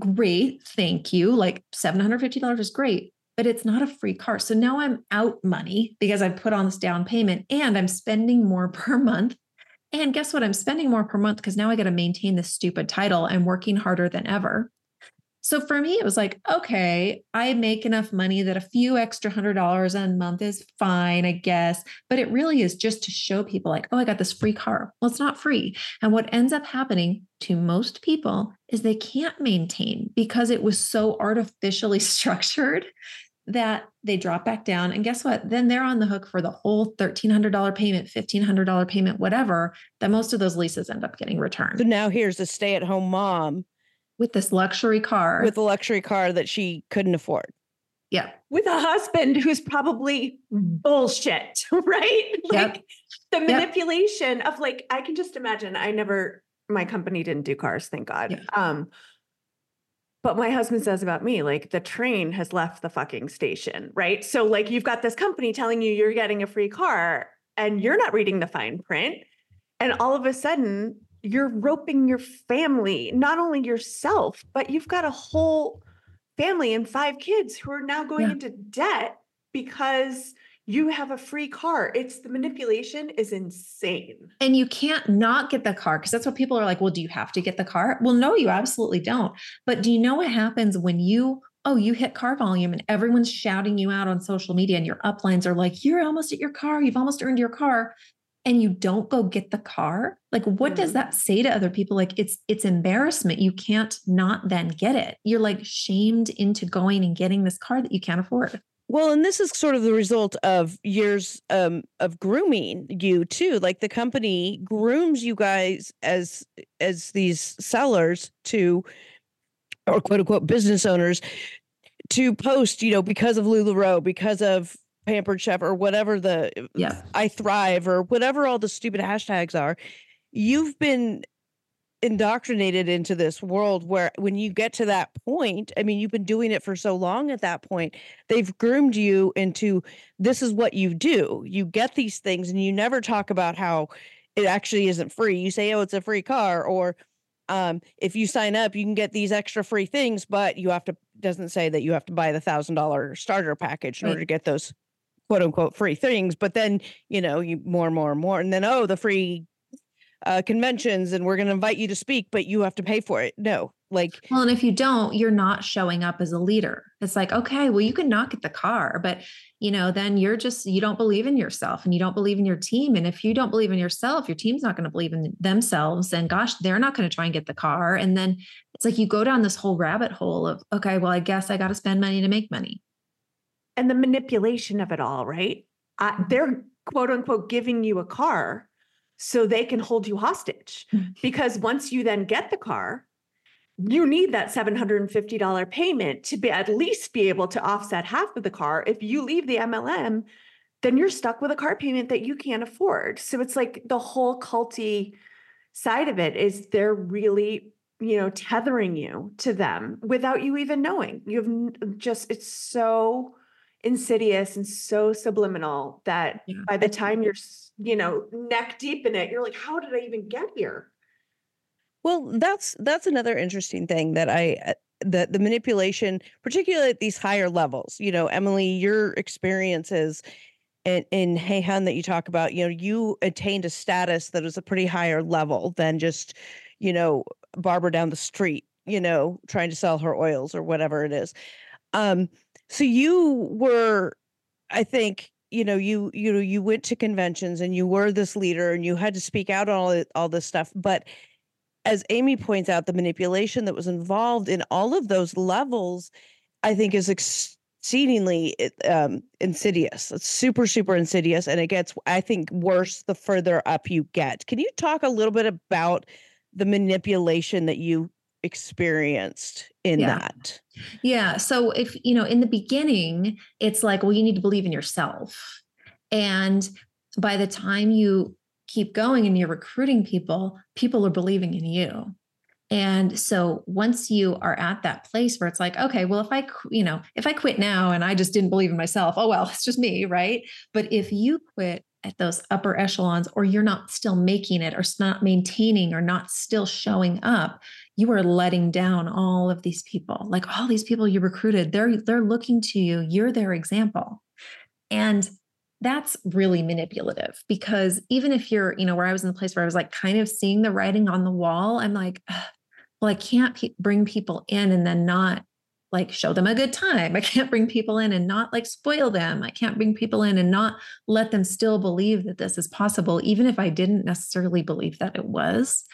Great. Thank you. Like $750 is great, but it's not a free car. So now I'm out money because I put on this down payment and I'm spending more per month and guess what? I'm spending more per month because now I got to maintain this stupid title. I'm working harder than ever. So for me, it was like, okay, I make enough money that a few extra hundred dollars a month is fine, I guess. But it really is just to show people, like, oh, I got this free car. Well, it's not free. And what ends up happening to most people is they can't maintain because it was so artificially structured that they drop back down. And guess what? Then they're on the hook for the whole $1,300 payment, $1,500 payment, whatever, that most of those leases end up getting returned so now here's a stay-at-home mom with this luxury car. with a luxury car that she couldn't afford yeah. with a husband who's probably bullshit, right? Like the manipulation of like, I can just imagine. I never, my company didn't do cars, thank God. Yeah. Um, but my husband says about me, like the train has left the fucking station, right? So like you've got this company telling you you're getting a free car and you're not reading the fine print. And all of a sudden you're roping your family, not only yourself, but you've got a whole family and five kids who are now going Yeah. into debt because you have a free car. It's the manipulation is insane. And you can't not get the car because that's what people are like, well, do you have to get the car? Well, no, you absolutely don't. But do you know what happens when you, oh, you hit car volume and everyone's shouting you out on social media and your uplines are like, you're almost at your car, you've almost earned your car. And you don't go get the car. Like, what does Mhm. that say to other people? Like, it's it's embarrassment. You can't not then get it. You're like shamed into going and getting this car that you can't afford. Well, and this is sort of the result of years um, of grooming you too. Like the company grooms you guys as as these sellers to, or quote unquote business owners, to post. You know, because of Lularoe, because of Pampered Chef, or whatever the Yeah. I Thrive, or whatever all the stupid hashtags are. You've been indoctrinated into this world where when you get to that point i mean you've been doing it for so long at that point they've groomed you into this is what you do you get these things and you never talk about how it actually isn't free you say oh it's a free car or um, if you sign up, you can get these extra free things, but you have to doesn't say that you have to buy the thousand dollar starter package in Right. order to get those quote unquote free things. But then you know you more and more and more, and then oh the free uh, conventions, and we're going to invite you to speak, but you have to pay for it. No, like Well, and if you don't, you're not showing up as a leader. It's like, okay, well, you can knock at the car, but you know, then you're just you don't believe in yourself and you don't believe in your team. And if you don't believe in yourself, your team's not going to believe in themselves. And gosh, they're not going to try and get the car. And then it's like you go down this whole rabbit hole of, okay, well, I guess I got to spend money to make money. And the manipulation of it all, right? I, Mhm. they're quote unquote giving you a car so they can hold you hostage. Mhm. Because once you then get the car, you need that $750 payment to be at least be able to offset half of the car. If you leave the MLM, then you're stuck with a car payment that you can't afford. So it's like the whole culty side of it is they're really, you know, tethering you to them without you even knowing. You've just, it's so insidious and so subliminal that Yeah. by the time you're, you know, neck deep in it, you're like, how did I even get here? Well, that's that's another interesting thing that I uh, that the manipulation, particularly at these higher levels. You know, Emily, your experiences in in Hey Hun that you talk about, you know, you attained a status that was a pretty higher level than just, you know, Barbara down the street, you know, trying to sell her oils or whatever it is. Um, so you were, I think, you know, you you know, you went to conventions and you were this leader and you had to speak out on all all this stuff, but as Amy points out, the manipulation that was involved in all of those levels, I think, is exceedingly um, insidious. It's super, super insidious, and it gets, I think, worse the further up you get. Can you talk a little bit about the manipulation that you experienced in Yeah. that? Yeah. So if, you know, in the beginning, it's like, well, you need to believe in yourself. And by the time you keep going and you're recruiting people, people are believing in you. And so once you are at that place where it's like, okay, well, if I, you know, if I quit now and I just didn't believe in myself, oh, well, it's just me. Right. But if you quit at those upper echelons or you're not still making it or not maintaining or not still showing up, you are letting down all of these people. Like all these people you recruited they're they're looking to you. You're their example. And that's really manipulative because even if you're you know where i was in the place where i was like kind of seeing the writing on the wall i'm like well i can't pe- bring people in and then not like show them a good time i can't bring people in and not like spoil them i can't bring people in and not let them still believe that this is possible even if i didn't necessarily believe that it was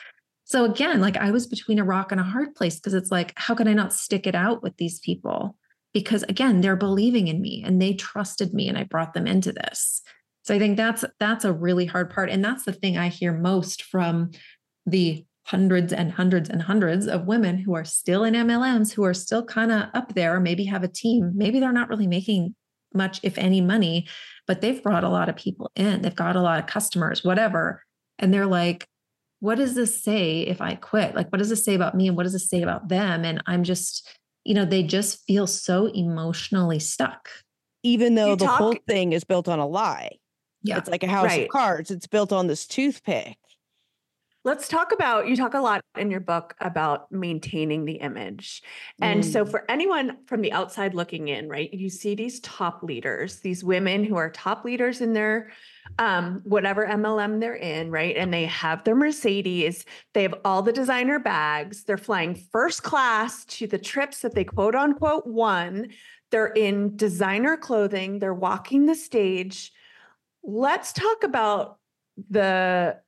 so again, like I was between a rock and a hard place because it's like, how can I not stick it out with these people? Because again, they're believing in me and they trusted me and I brought them into this. So I think that's that's a really hard part. And that's the thing I hear most from the hundreds and hundreds and hundreds of women who are still in MLMs, who are still kind of up there, maybe have a team. Maybe they're not really making much, if any, money, but they've brought a lot of people in. They've got a lot of customers, whatever. And they're like, what does this say if I quit? Like, what does this say about me? And what does this say about them? And I'm just, you know, they just feel so emotionally stuck. Even though You the whole thing is built on a lie. Yeah. It's like a house Right. of cards. It's built on this toothpick. Let's talk about you talk a lot in your book about maintaining the image. And so Mm. for anyone from the outside looking in, right? You see these top leaders, these women who are top leaders in their um whatever MLM they're in, right? And they have their Mercedes, they have all the designer bags, they're flying first class to the trips that they quote unquote won. They're in designer clothing, they're walking the stage. Let's talk about the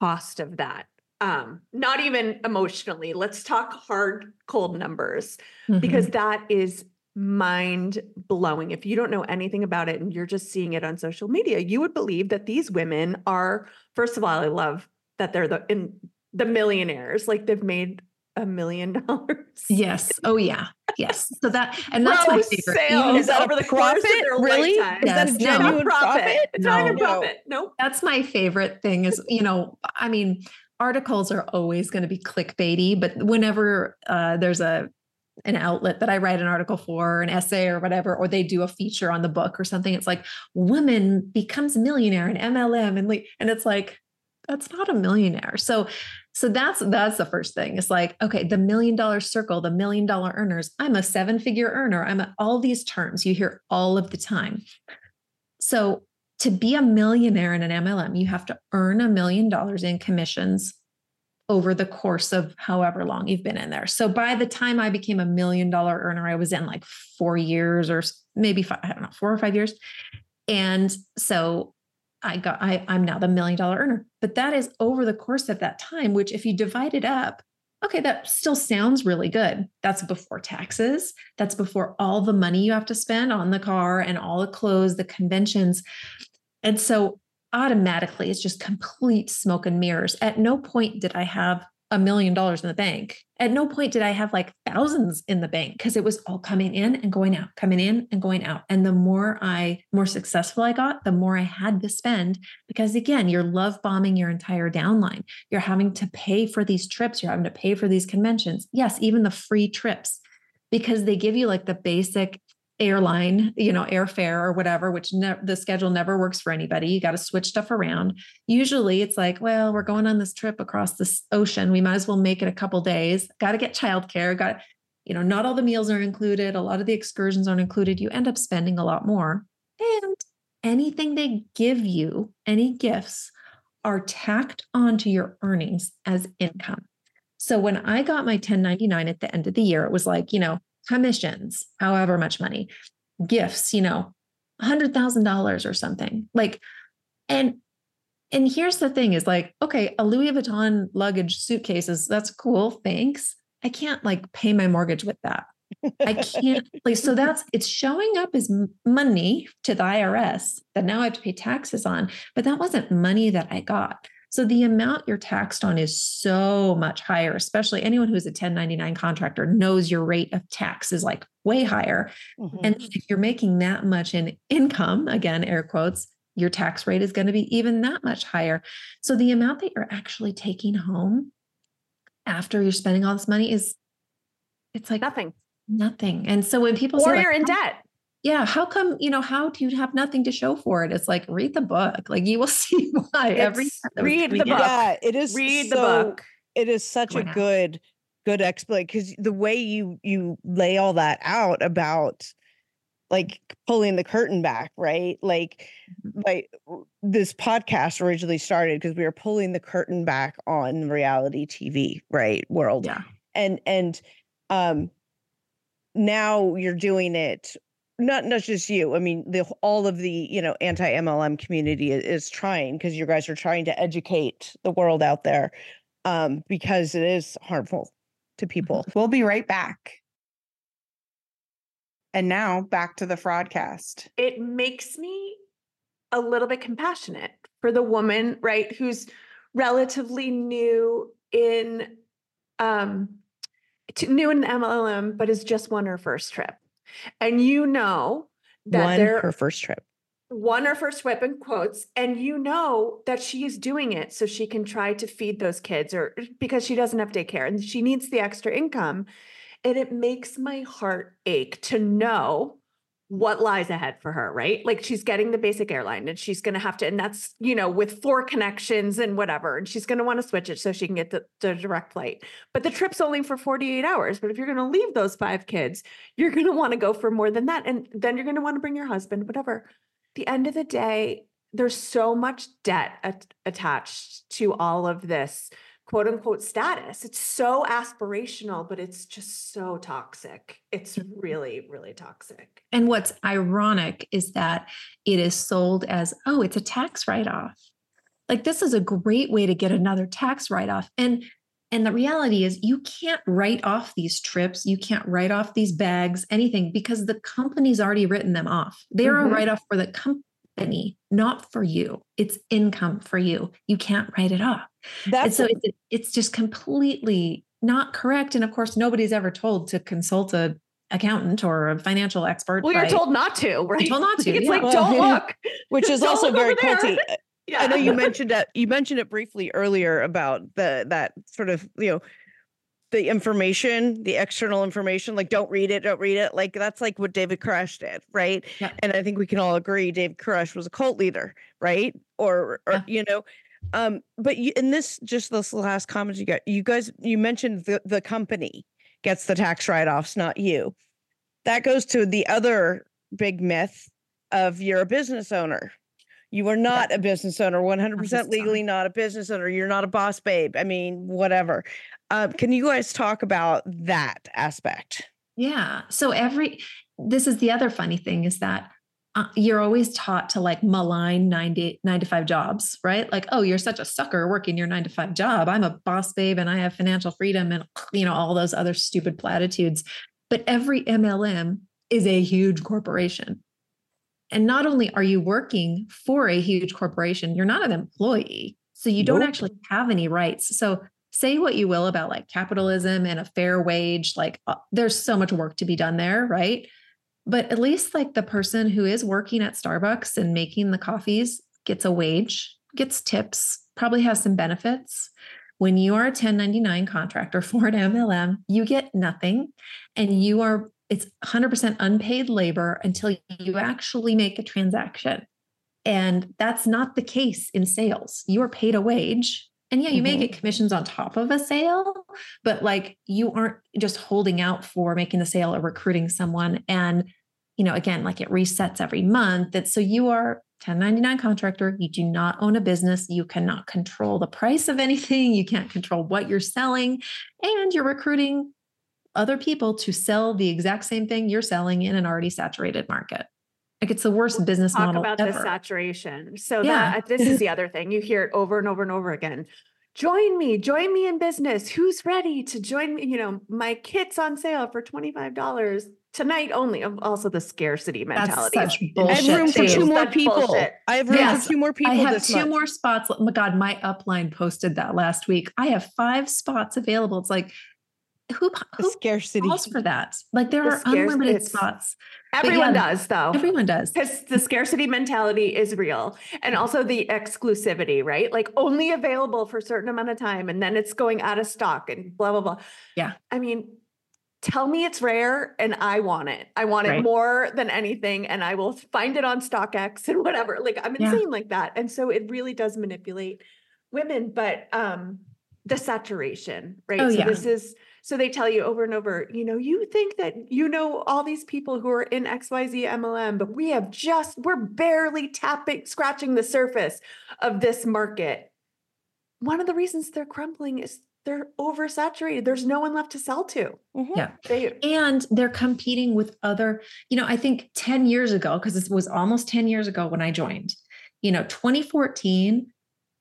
cost of that. Um, not even emotionally. Let's talk hard, cold numbers Mm-hmm. because that is mind blowing. If you don't know anything about it and you're just seeing it on social media, you would believe that these women are, first of all, I love that they're the in the millionaires, like they've made a million dollars. yes. Oh, yeah. Yes. So that, and that's my favorite. sales even- Is that over the course of profit? their Really? lifetime. Is that a Yes, no. It's genuine profit. profit? It's not even No. Nope. That's my favorite thing is, you know, I mean, articles are always going to be clickbaity, but whenever uh, there's a an outlet that I write an article for, an essay or whatever, or they do a feature on the book or something, it's like woman becomes millionaire in MLM, and like, and it's like that's not a millionaire. So So that's that's the first thing. It's like, okay, the million dollar circle, the million dollar earners. I'm a seven figure earner. I'm a, all these terms you hear all of the time. So to be a millionaire in an MLM, you have to earn a million dollars in commissions over the course of however long you've been in there. So by the time I became a million dollar earner, I was in like four years or maybe five, I don't know, four or five years. And so I got, I, I'm now the million dollar earner. But that is over the course of that time, which if you divide it up, okay, that still sounds really good. That's before taxes. That's before all the money you have to spend on the car and all the clothes, the conventions. And so automatically it's just complete smoke and mirrors. At no point did I have a million dollars in the bank. At no point did I have like thousands in the bank because it was all coming in and going out, coming in and going out. And the more I, more successful I got, the more I had to spend because again, you're love bombing your entire downline. You're having to pay for these trips, you're having to pay for these conventions. Yes, even the free trips because they give you like the basic airline, you know, airfare or whatever, which ne- the schedule never works for anybody. You got to switch stuff around. Usually it's like, well, we're going on this trip across this ocean. We might as well make it a couple days. Got to get childcare. Got, you know, not all the meals are included. A lot of the excursions aren't included. You end up spending a lot more. And anything they give you, any gifts, are tacked onto your earnings as income. So when I got my 1099 at the end of the year, it was like, you know, commissions, however much money, gifts, you know, $100,000 or something. Like, and, and here's the thing is like, okay, a Louis Vuitton luggage suitcases, that's cool. Thanks. I can't like pay my mortgage with that. I can't like so that's it's showing up as money to the IRS that now I have to pay taxes on, but that wasn't money that I got. So the amount you're taxed on is so much higher, especially anyone who's a 1099 contractor knows your rate of tax is like way higher. Mm-hmm. And if you're making that much in income, again, air quotes, your tax rate is going to be even that much higher. So the amount that you're actually taking home after you're spending all this money is it's like nothing. Nothing. And so when people or say you're like, in debt yeah how come you know how do you have nothing to show for it? It's like read the book. Like you will see why it's, every read the book. Yeah it is read so, the book. it is such a good good explanation because the way you you lay all that out about like pulling the curtain back right? Like mm-hmm. like this podcast originally started because we were pulling the curtain back on reality tv right world. Yeah. And and um now you're doing it not not just you i mean the all of the you know anti mlm community is, is trying because you guys are trying to educate the world out there um because it is harmful to people. We'll be right back. And now back to the fraudcast. It makes me a little bit compassionate for the woman right who's relatively new in um new in mlm but has just won her first trip and you know that One they're her first trip. One her first trip in quotes, and you know that she is doing it so she can try to feed those kids or er, because she doesn't have daycare and she needs the extra income. And it makes my heart ache to know what lies ahead for her, right? Like she's getting the basic airline and she's going to have to, and that's, you know, with four connections and whatever, and she's going to want to switch it so she can get the, the direct flight. But the trip's only for 48 hours. But if you're going to leave those five kids, you're going to want to go for more than that. And then you're going to want to bring your husband, whatever. the end of the day, there's so much debt at, attached to all of this quote unquote status. It's so aspirational, but it's just so toxic. It's Mm-hmm. really, really toxic. And what's ironic is that it is sold as, oh, it's a tax write off. Like this is a great way to get another tax write off. And and the reality is you can't write off these trips, you can't write off these bags, anything because the company's already written them off. They're Mhm. a write off for the company, not for you. It's income for you. You can't write it off. And That's so it's, it's just completely not correct. And of course, nobody's ever told to consult a accountant or a financial expert. Well, you're by- told not to, right? told not to, It's yeah. like, Well, don't look. which is Don't also very over culty. Yeah. I know you mentioned that you mentioned it briefly earlier about the that sort of you know the information, the external information, like don't read it, don't read it. Like that's like what David Koresh did, right? Yeah. And I think we can all agree David Koresh was a cult leader, right? Or or Yeah. you know, Um, but you in this just this last comment you got, you guys you mentioned the the company gets the tax write-offs, not you. That goes to the other big myth of you're a business owner. You are not a business owner, 100% legally not a business owner. You're not a boss babe. I mean, whatever. Uh, can you guys talk about that aspect? Yeah. So every this is the other funny thing is that uh, you're always taught to like malign 90 nine to five jobs, right? Like, oh, you're such a sucker working your nine to five job. I'm a boss babe and I have financial freedom and you know all those other stupid platitudes. But every MLM is a huge corporation. And not only are you working for a huge corporation, you're not an employee. So you don't Nope. actually have any rights. So say what you will about like capitalism and a fair wage, like uh, there's so much work to be done there, right? But at least like the person who is working at Starbucks and making the coffees gets a wage, gets tips, probably has some benefits. When you are a 1099 contractor for an MLM, you get nothing and you are it's 100% unpaid labor until you actually make a transaction. And that's not the case in sales. You are paid a wage. And yeah, you may mm-hmm. get commissions on top of a sale, but like you aren't just holding out for making the sale or recruiting someone. And, you know, again, like it resets every month. That so you are 1099 contractor, you do not own a business, you cannot control the price of anything, you can't control what you're selling, and you're recruiting other people to sell the exact same thing you're selling in an already saturated market. Like it's the worst business Talk model about ever. the saturation. So Yeah. that this is the other thing. You hear it over and over and over again. Join me, join me in business. Who's ready to join me? You know, my kit's on sale for $25 tonight only. Also the scarcity mentality. That's mentality. such I have room for too. two more That's people. bullshit. I have room Yes, for two more people I have this two month. more spots. Oh my God, my upline posted that last week. I have five spots available. It's like, who, who scarcity. calls for that? Like there The are scarce- unlimited spots. Everyone yeah, does though. Everyone does. Because the scarcity mentality is real. And also the exclusivity, right? Like only available for a certain amount of time and then it's going out of stock and blah, blah, blah. Yeah. I mean, tell me it's rare and I want it. I want it more than anything and I will find it on StockX and whatever. Like I'm Yeah. insane like that. And so it really does manipulate women, but um the saturation, right? Oh, so yeah. this is so they tell you over and over, you know, you think that you know all these people who are in XYZ MLM, but we have just, we're barely tapping, scratching the surface of this market. One of the reasons they're crumbling is they're oversaturated. There's no one left to sell to. Mhm. Yeah. They and they're competing with other you know i think 10 years ago because this was almost 10 years ago when i joined you know 2014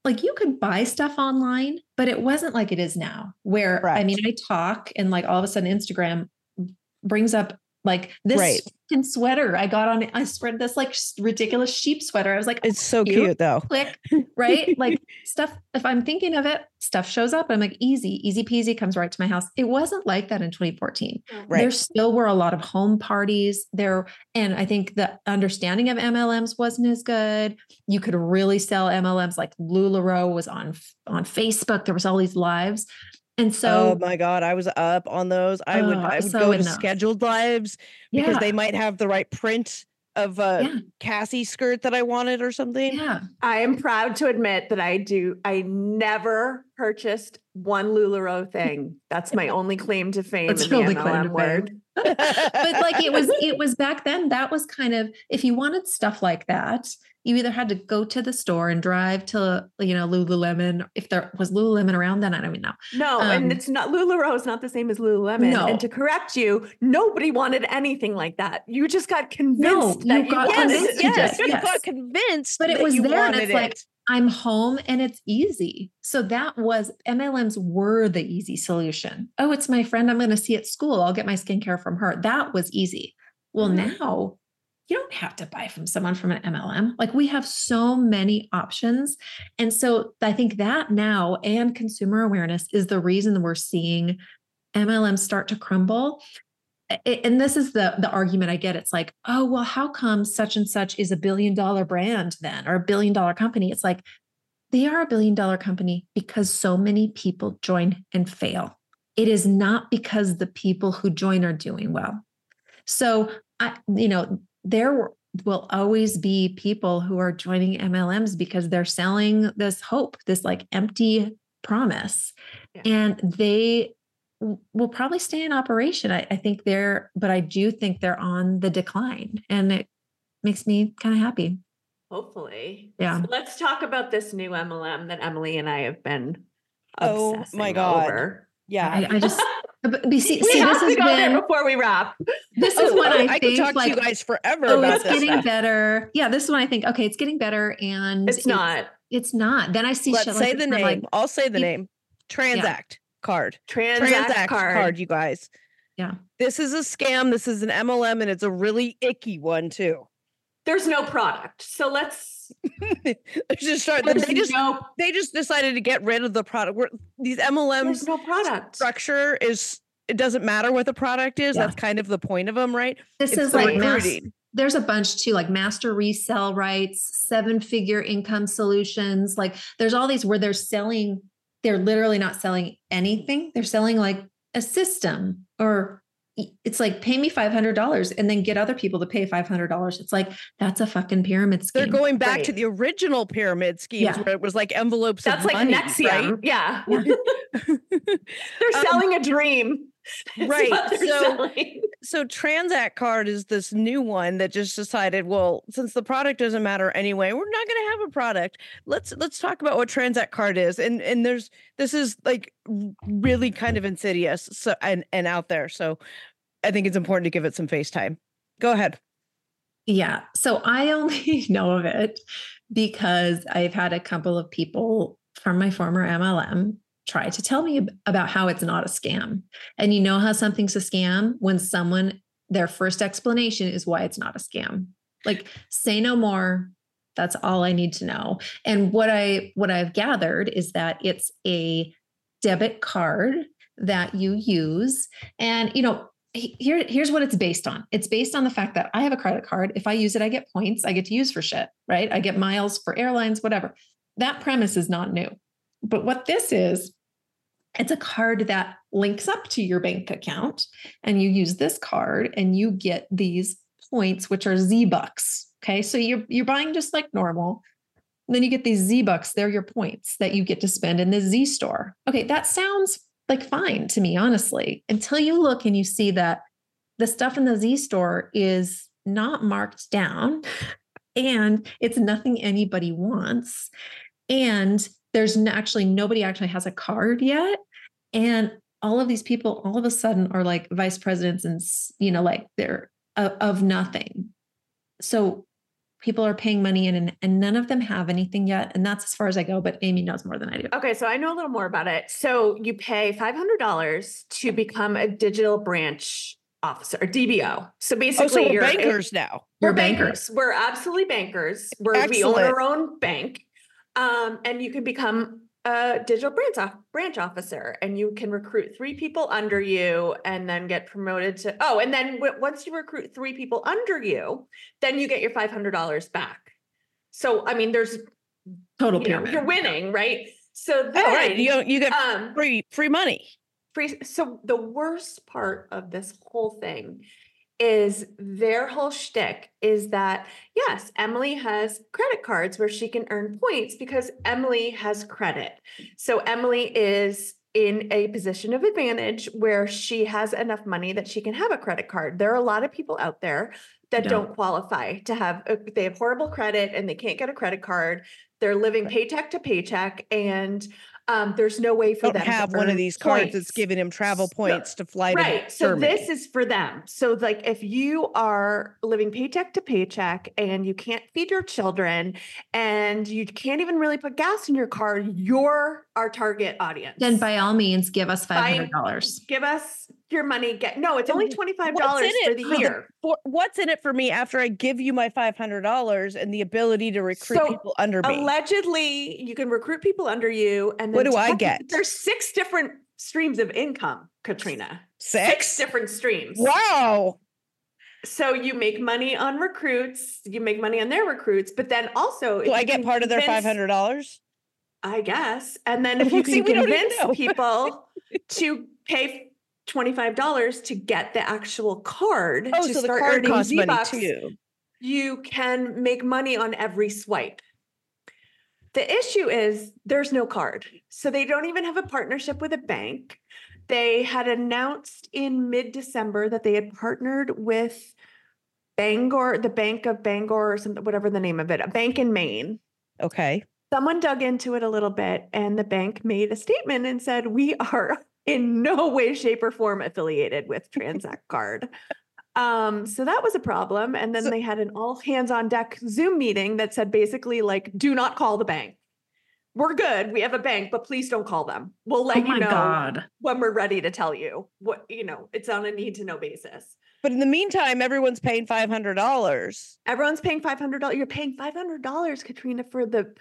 like you could buy stuff online but it wasn't like it is now where i mean i talk and like all of a sudden instagram brings up like this Right. fucking sweater i got on i spread this like ridiculous sheep sweater i was like It's so cute. cute though. click, right? like stuff, if I'm thinking of it, stuff shows up. I'm like, easy, easy peasy comes right to my house. It wasn't like that in 2014. Mm. Right. There still were a lot of home parties there. And I think the understanding of MLMs wasn't as good. You could really sell MLMs like LuLaRoe was on on Facebook. There was all these lives. And so oh my god, I was up on those. I would Oh, I would so go to enough. scheduled lives because yeah, they might have the right print of a Yeah. Cassie skirt that I wanted or something. yeah. I am proud to admit that I do. I never purchased one LuLaRoe thing. That's my only claim to fame That's in the your only claim MLM to word. fame. but like it was it was back then that was kind of if you wanted stuff like that you either had to go to the store and drive to you know lululemon if there was lululemon around then i don't even know No, Um, and it's not LuLaRoe is not the same as Lululemon. No. And to correct you, nobody wanted anything like that. You just got No, convinced you that got you Yes, convinced it. you yes, you yes. got convinced. But it was you there and wanted it's like, it. I'm home and it's easy so that was mlms were the easy solution oh it's my friend i'm going to see at school i'll get my skincare from her that was easy well Mhm. now you don't have to buy from someone from an MLM. Like we have so many options. And so I think that now and consumer awareness is the reason we're seeing MLMs start to crumble. And this is the the argument I get. It's like, oh, well, how come such and such is a billion dollar brand then or a billion dollar company? It's like they are a billion dollar company because so many people join and fail. It is not because the people who join are doing well. So I, you know, there will always be people who are joining MLMs because they're selling this hope, this like empty promise. Yeah. And they will probably stay in operation. I, I think they're, but I do think they're on the decline. And it makes me kind of happy. Hopefully. Yeah. So let's talk about this new MLM that Emily and I have been Oh my God. over. Yeah. I, I just, but, but see, We see have this to has go there been, before we wrap. this oh, is Oh, what oh, I, I could think talk like, to you guys forever oh, about it's this getting stuff. better. Yeah. This is when I think, okay, it's getting better. And It's not. It's not. Then I see Let's say the I'm name. like, I'll say the you- name. Transact card. Transact, Transact card. card, you guys. Yeah. This is a scam. This is an MLM, and it's a really icky one too. There's no product. So let's they just start. there's They just no they just decided to get rid of the product. We're, these there's MLMs no product. structure is it doesn't matter what the product is. Yeah. That's kind of the point of them, right? this It's is the like mass, there's a bunch too, like master resell rights, seven figure income solutions. Like there's all these where they're selling, they're literally not selling anything. They're selling like a system or it's like pay me $500 and then get other people to pay $500. It's like, that's a fucking pyramid scheme. They're going back to the original pyramid schemes Yeah. where it was like envelopes That's of like money, NXIVM. Yeah. Yeah. They're Um, selling a dream. It's right, so- so Transact card is this new one that just decided, well, since the product doesn't matter anyway, we're not going to have a product. Let's let's talk about what Transact card is. And and there's this is like really kind of insidious so and and out there. So I think it's important to give it some face time. Go ahead. Yeah. So I only know of it because I've had a couple of people from my former MLM try to tell me about how it's not a scam. And you know how something's a scam when someone, their first explanation is why it's not a scam. Like, say no more. That's all I need to know. And what I what I've gathered is that it's a debit card that you use. And you know, here, here's what it's based on. It's based on the fact that I have a credit card. If I use it, I get points. I get to use for shit, right? I get miles for airlines, whatever. That premise is not new. But what this is, it's a card that links up to your bank account, and you use this card and you get these points, which are Z bucks. Okay. So you're you're buying just like normal. Then you get these Z bucks, they're your points that you get to spend in the Z store. Okay, that sounds like fine to me, honestly, until you look and you see that the stuff in the Z store is not marked down and it's nothing anybody wants. And there's actually nobody actually has a card yet. And all of these people all of a sudden are like vice presidents and, you know, like they're of, of nothing. So people are paying money in and, and none of them have anything yet. And that's as far as I go, but Amy knows more than I do. Okay, so I know a little more about it. So you pay five hundred dollars to become a digital branch officer, or DBO. So Oh, basically, so we're you're bankers now. We're You're bankers. bankers. We're absolutely bankers. We're, we own our own bank. Um, and you can become a digital branch, off, branch officer and you can recruit three people under you and then get promoted to, oh, and then w- once you recruit three people under you, then you get your $500 back. So, I mean, there's, Total you know, you're winning, right? So Oh, then, right. You you get um, free free money. free. So the worst part of this whole thing is their whole shtick is that yes, Emily has credit cards where she can earn points because Emily has credit. So Emily is in a position of advantage where she has enough money that she can have a credit card. There are a lot of people out there that Yeah. don't qualify to have a, they have horrible credit and they can't get a credit card. They're living paycheck to paycheck and um, there's no way for Don't them to have one of earn these cards that's giving him travel So- points to fly to Right. So Germany. this is for them. So like if you are living paycheck to paycheck and you can't feed your children and you can't even really put gas in your car, you're our target audience. Then by all means, give us five hundred dollars. give us your money. Get no, it's only twenty five what's dollars in for it the for the- year. For, what's in it for me after I give you my five hundred dollars and the ability to recruit So, people under me? Allegedly, you can recruit people under you, and What do I get? There's six different streams of income, Katrina. Six? different streams. Wow. So you make money on recruits, you make money on their recruits, but then also Do I get part of their five hundred dollars? I guess. And then if you can convince people to pay $25 to get the actual card Oh, to so the start card earning money Z-Bucks, too. you can make money on every swipe. The issue is there's no card. So they don't even have a partnership with a bank. They had announced in mid December that they had partnered with Bangor, the Bank of Bangor, or something, whatever the name of it, a bank in Maine. Okay. Someone dug into it a little bit, and the bank made a statement and said, We are in no way, shape, or form affiliated with Transact Card. Um, so that was a problem. And then So- they had an all hands on deck Zoom meeting that said basically, like, do not call the bank. We're good. We have a bank, but please don't call them. We'll let oh you know God. when we're ready to tell you what, you know, it's on a need to know basis. But in the meantime, everyone's paying five hundred dollars Everyone's paying $500. You're paying $500, Katrina, for the,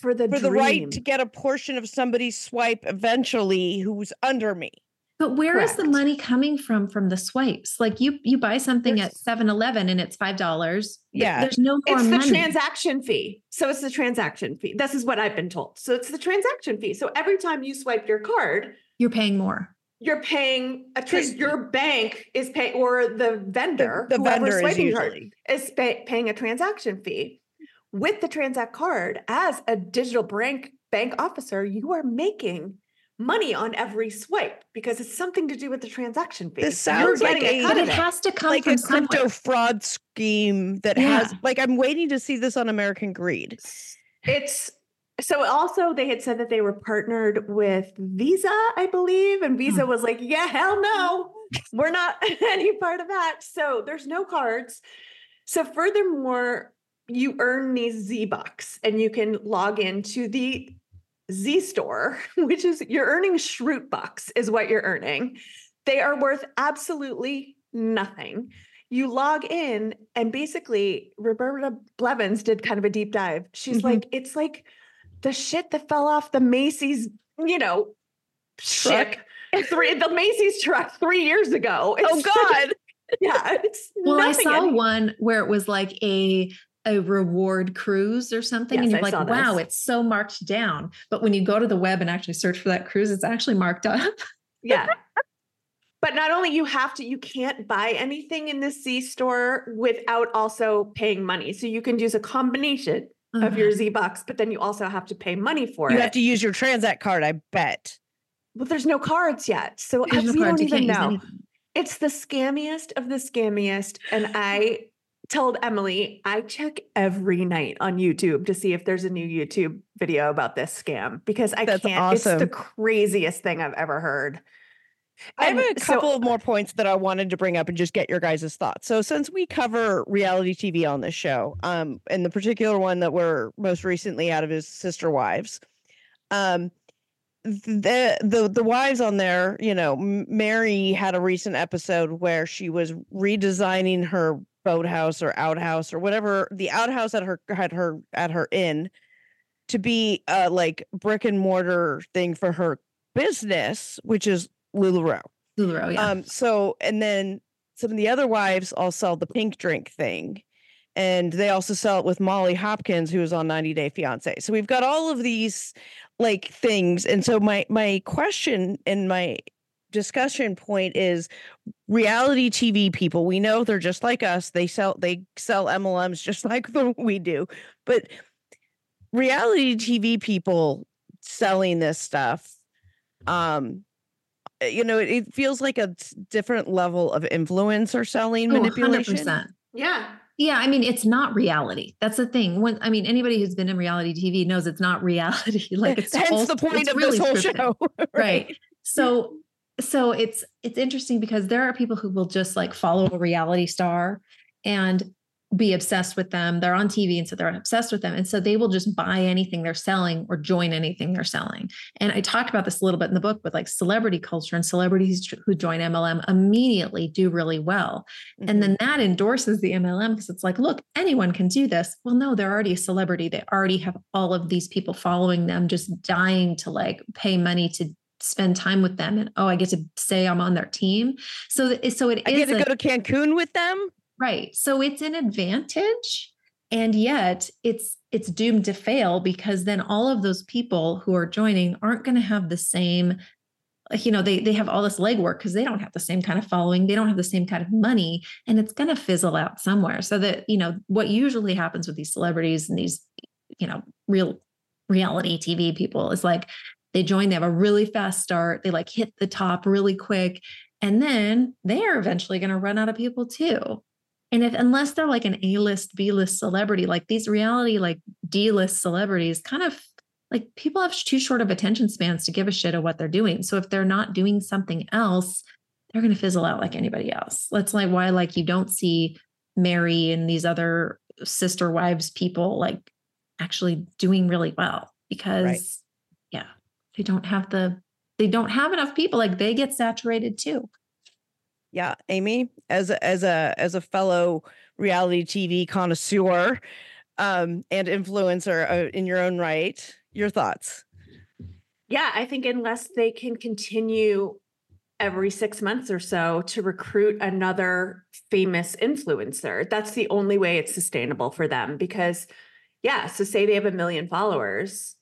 for the, for the right to get a portion of somebody's swipe eventually who's under me. But where is the money coming from from the swipes? Like you you buy something at There's- 7-Eleven and it's five dollars. Yeah. There's no more It's the money. transaction fee. So it's the transaction fee. This is what I've been told. So it's the transaction fee. So every time you swipe your card, You're paying more. you're paying a tra- 'Cause- your bank is pay or the vendor, The, the whoever's vendor is swiping your card, usually. is pay- paying a transaction fee. With the Transact card, as a digital bank bank officer, you are making money on every swipe because it's something to do with the transaction fee. This You're sounds like getting a- cut But it has to come Like from a crypto somewhere. fraud scheme that Yeah. has like I'm waiting to see this on American Greed. It's so also they had said that they were partnered with Visa, I believe, and Visa hmm. was like, "Yeah, hell no, we're not any part of that." So there's no cards. So furthermore, you earn these Z bucks, and you can log into the Z store, which is you're earning Schrute bucks, is what you're earning. They are worth absolutely nothing. You log in, and basically, Roberta Blevins did kind of a deep dive. She's Mhm. like, it's like the shit that fell off the Macy's, you know, ship. Three, the Macy's truck three years ago. Oh It's- God. yeah, it's Well, I saw one where it was like a a reward cruise or something, and you're I like, wow, it's so marked down. But when you go to the web and actually search for that cruise, it's actually marked up. Yeah. But not only you have to, you can't buy anything in the C store without also paying money. So you can use a combination of your uh-huh. Z bucks, but then you also have to pay money for You it. You have to use your Transact card, I bet. well, there's no cards yet. So I, There's no we cards, don't you even know. It's the scammiest of the scammiest. And I told Emily, I check every night on YouTube to see if there's a new YouTube video about this scam because I That's can't. It's the craziest thing I've ever heard. I have a And so- couple of more points that I wanted to bring up and just get your guys' thoughts. So since we cover reality TV on this show, um, and the particular one that we're most recently out of is Sister Wives, um, the the the wives on there, you know, Mary had a recent episode where she was redesigning her boathouse or outhouse or whatever the outhouse at her had her at her inn to be a like brick and mortar thing for her business, which is LuLaRoe. LuLaRoe, yeah. Um, so and then some of the other wives all sell the pink drink thing. And they also sell it with Molly Hopkins, who was on 90 Day Fiance. So we've got all of these like things. And so my my question and my discussion point is reality TV people. We know they're just like us. They sell they sell MLMs just like the- we do. But reality TV people selling this stuff, um, uh, you know, it, it feels like a different level of influence or selling Oh, manipulation. 100%. Yeah. Yeah, I mean, it's not reality. That's the thing. When I mean, anybody who's been in reality TV knows it's not reality. like it's Hence all- the point of really this whole scripted. show, right so so it's it's interesting because there are people who will just like follow a reality star and be obsessed with them they're on tv and so they're obsessed with them and so they will just buy anything they're selling or join anything they're selling and i talk about this a little bit in the book with like celebrity culture and celebrities who join mlm immediately do really well Mm-hmm. and then that endorses the MLM because it's like, look, anyone can do this. Well, no, they're already a celebrity. They already have all of these people following them, just dying to like pay money to spend time with them. And oh, I get to say I'm on their team. So, so it I is get to a- go to Cancun with them. right. So it's an advantage, and yet it's it's doomed to fail because then all of those people who are joining aren't going to have the same you know, they they have all this legwork because they don't have the same kind of following, they don't have the same kind of money, and it's going to fizzle out somewhere. So that you know what usually happens with these celebrities and these, you know, real reality TV people is like they join, they have a really fast start, they like hit the top really quick, and then they are eventually going to run out of people too. And if unless they're like an A-list, B-list celebrity, like these reality, like D-list celebrities, kind of like people have too short of attention spans to give a shit of what they're doing. So if they're not doing something else, they're going to fizzle out like anybody else. That's like why like you don't see Mary and these other sister wives people like actually doing really well because right. Yeah, they don't have the they don't have enough people like they get saturated too. Yeah, Amy, as a, as a as a fellow reality TV connoisseur um, and influencer uh, in your own right, your thoughts? Yeah, I think unless they can continue every six months or so to recruit another famous influencer, that's the only way it's sustainable for them. Because, yeah, so say they have a million followers,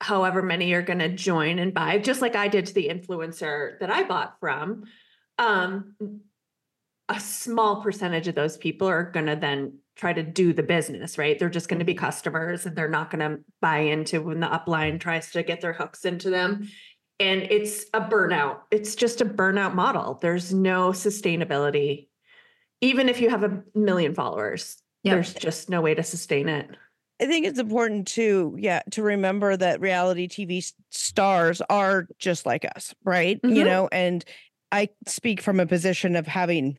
however many are going to join and buy, just like I did to the influencer that I bought from. Um, a small percentage of those people are going to then try to do the business, right? They're just going to be customers and they're not going to buy into when the upline tries to get their hooks into them. And it's a burnout. It's just a burnout model. There's no sustainability. Even if you have a million followers, yep. there's just no way to sustain it. I think it's important to, yeah, to remember that reality TV stars are just like us, right? Mm-hmm. You know, and I speak from a position of having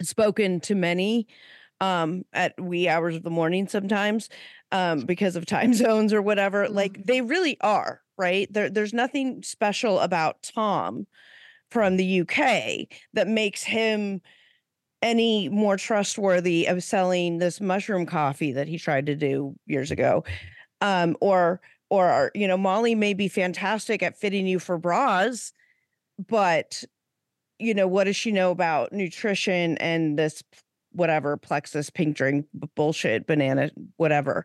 spoken to many um at wee hours of the morning sometimes um because of time zones or whatever like mm-hmm. they really are right there there's nothing special about Tom from the UK that makes him any more trustworthy of selling this mushroom coffee that he tried to do years ago. Um or or you know Molly may be fantastic at fitting you for bras but you know what does she know about nutrition and this whatever plexus pink drink bullshit banana whatever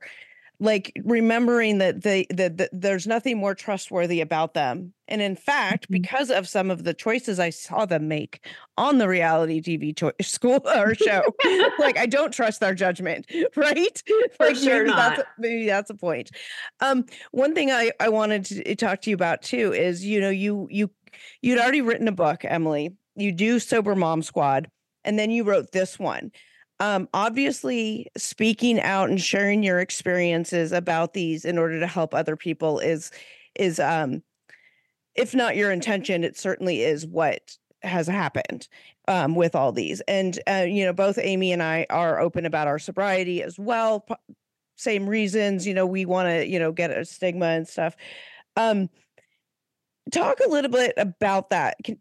like remembering that they that, that there's nothing more trustworthy about them and in fact mm-hmm. because of some of the choices i saw them make on the reality tv cho- school or show like i don't trust their judgment right For like sure maybe not. that's a, maybe that's a point um one thing i i wanted to talk to you about too is you know you you you'd already written a book emily you do sober mom squad and then you wrote this one. Um, obviously, speaking out and sharing your experiences about these in order to help other people is is um, if not your intention, it certainly is what has happened um, with all these. And uh, you know, both Amy and I are open about our sobriety as well. P- same reasons, you know, we want to you know get a stigma and stuff. Um, talk a little bit about that. Can,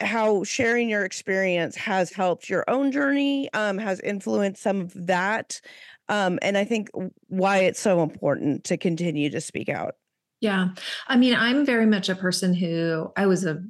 how sharing your experience has helped your own journey, um, has influenced some of that, um, and I think why it's so important to continue to speak out. Yeah, I mean, I'm very much a person who I was a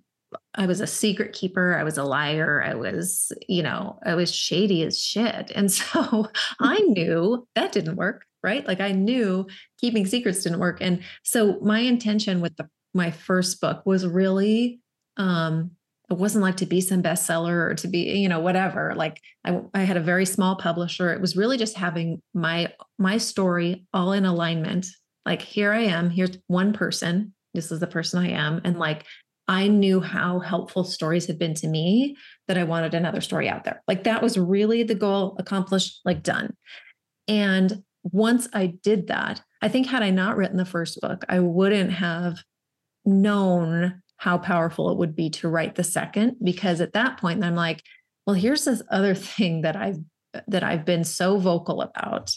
I was a secret keeper. I was a liar. I was, you know, I was shady as shit. And so I knew that didn't work, right? Like I knew keeping secrets didn't work. And so my intention with the my first book was really um it wasn't like to be some bestseller or to be you know whatever. Like I, I had a very small publisher. It was really just having my my story all in alignment. Like here i am here's one person this is the person i am and like i knew how helpful stories had been to me that i wanted another story out there. Like that was really the goal accomplished like done. And once i did that i think had i not written the first book i wouldn't have known how powerful it would be to write the second because at that point I'm like, well, here's this other thing that I've that I've been so vocal about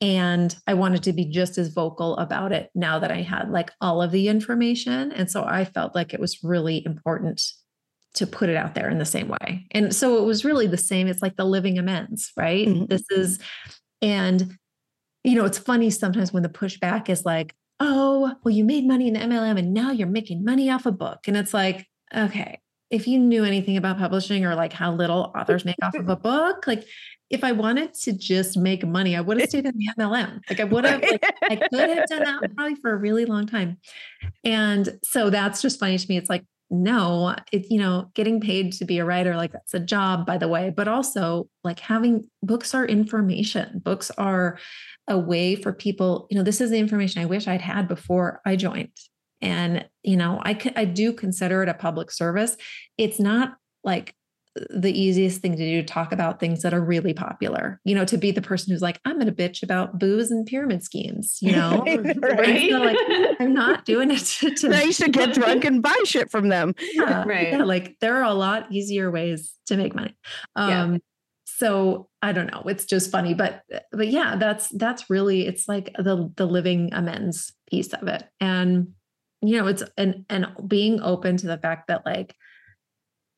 and I wanted to be just as vocal about it now that I had like all of the information and so I felt like it was really important to put it out there in the same way. And so it was really the same it's like the living amends, right? Mm-hmm. This is and you know, it's funny sometimes when the pushback is like, oh, well, you made money in the MLM and now you're making money off a book. And it's like, okay, if you knew anything about publishing or like how little authors make off of a book, like if I wanted to just make money, I would have stayed in the MLM. Like I would have, like, I could have done that probably for a really long time. And so that's just funny to me. It's like no, it, you know, getting paid to be a writer, like that's a job, by the way, but also like having books are information. Books are a way for people, you know, this is the information I wish I'd had before I joined. And, you know, I, I do consider it a public service. It's not like the easiest thing to do to talk about things that are really popular you know to be the person who's like i'm going to bitch about booze and pyramid schemes you know right. So, like i'm not doing it to, to I used to get drunk and buy shit from them. yeah, Right. yeah, like there are a lot easier ways to make money Yeah. Um, so i don't know it's just funny but but yeah that's that's really it's like the the living amends piece of it. And you know it's and and being open to the fact that like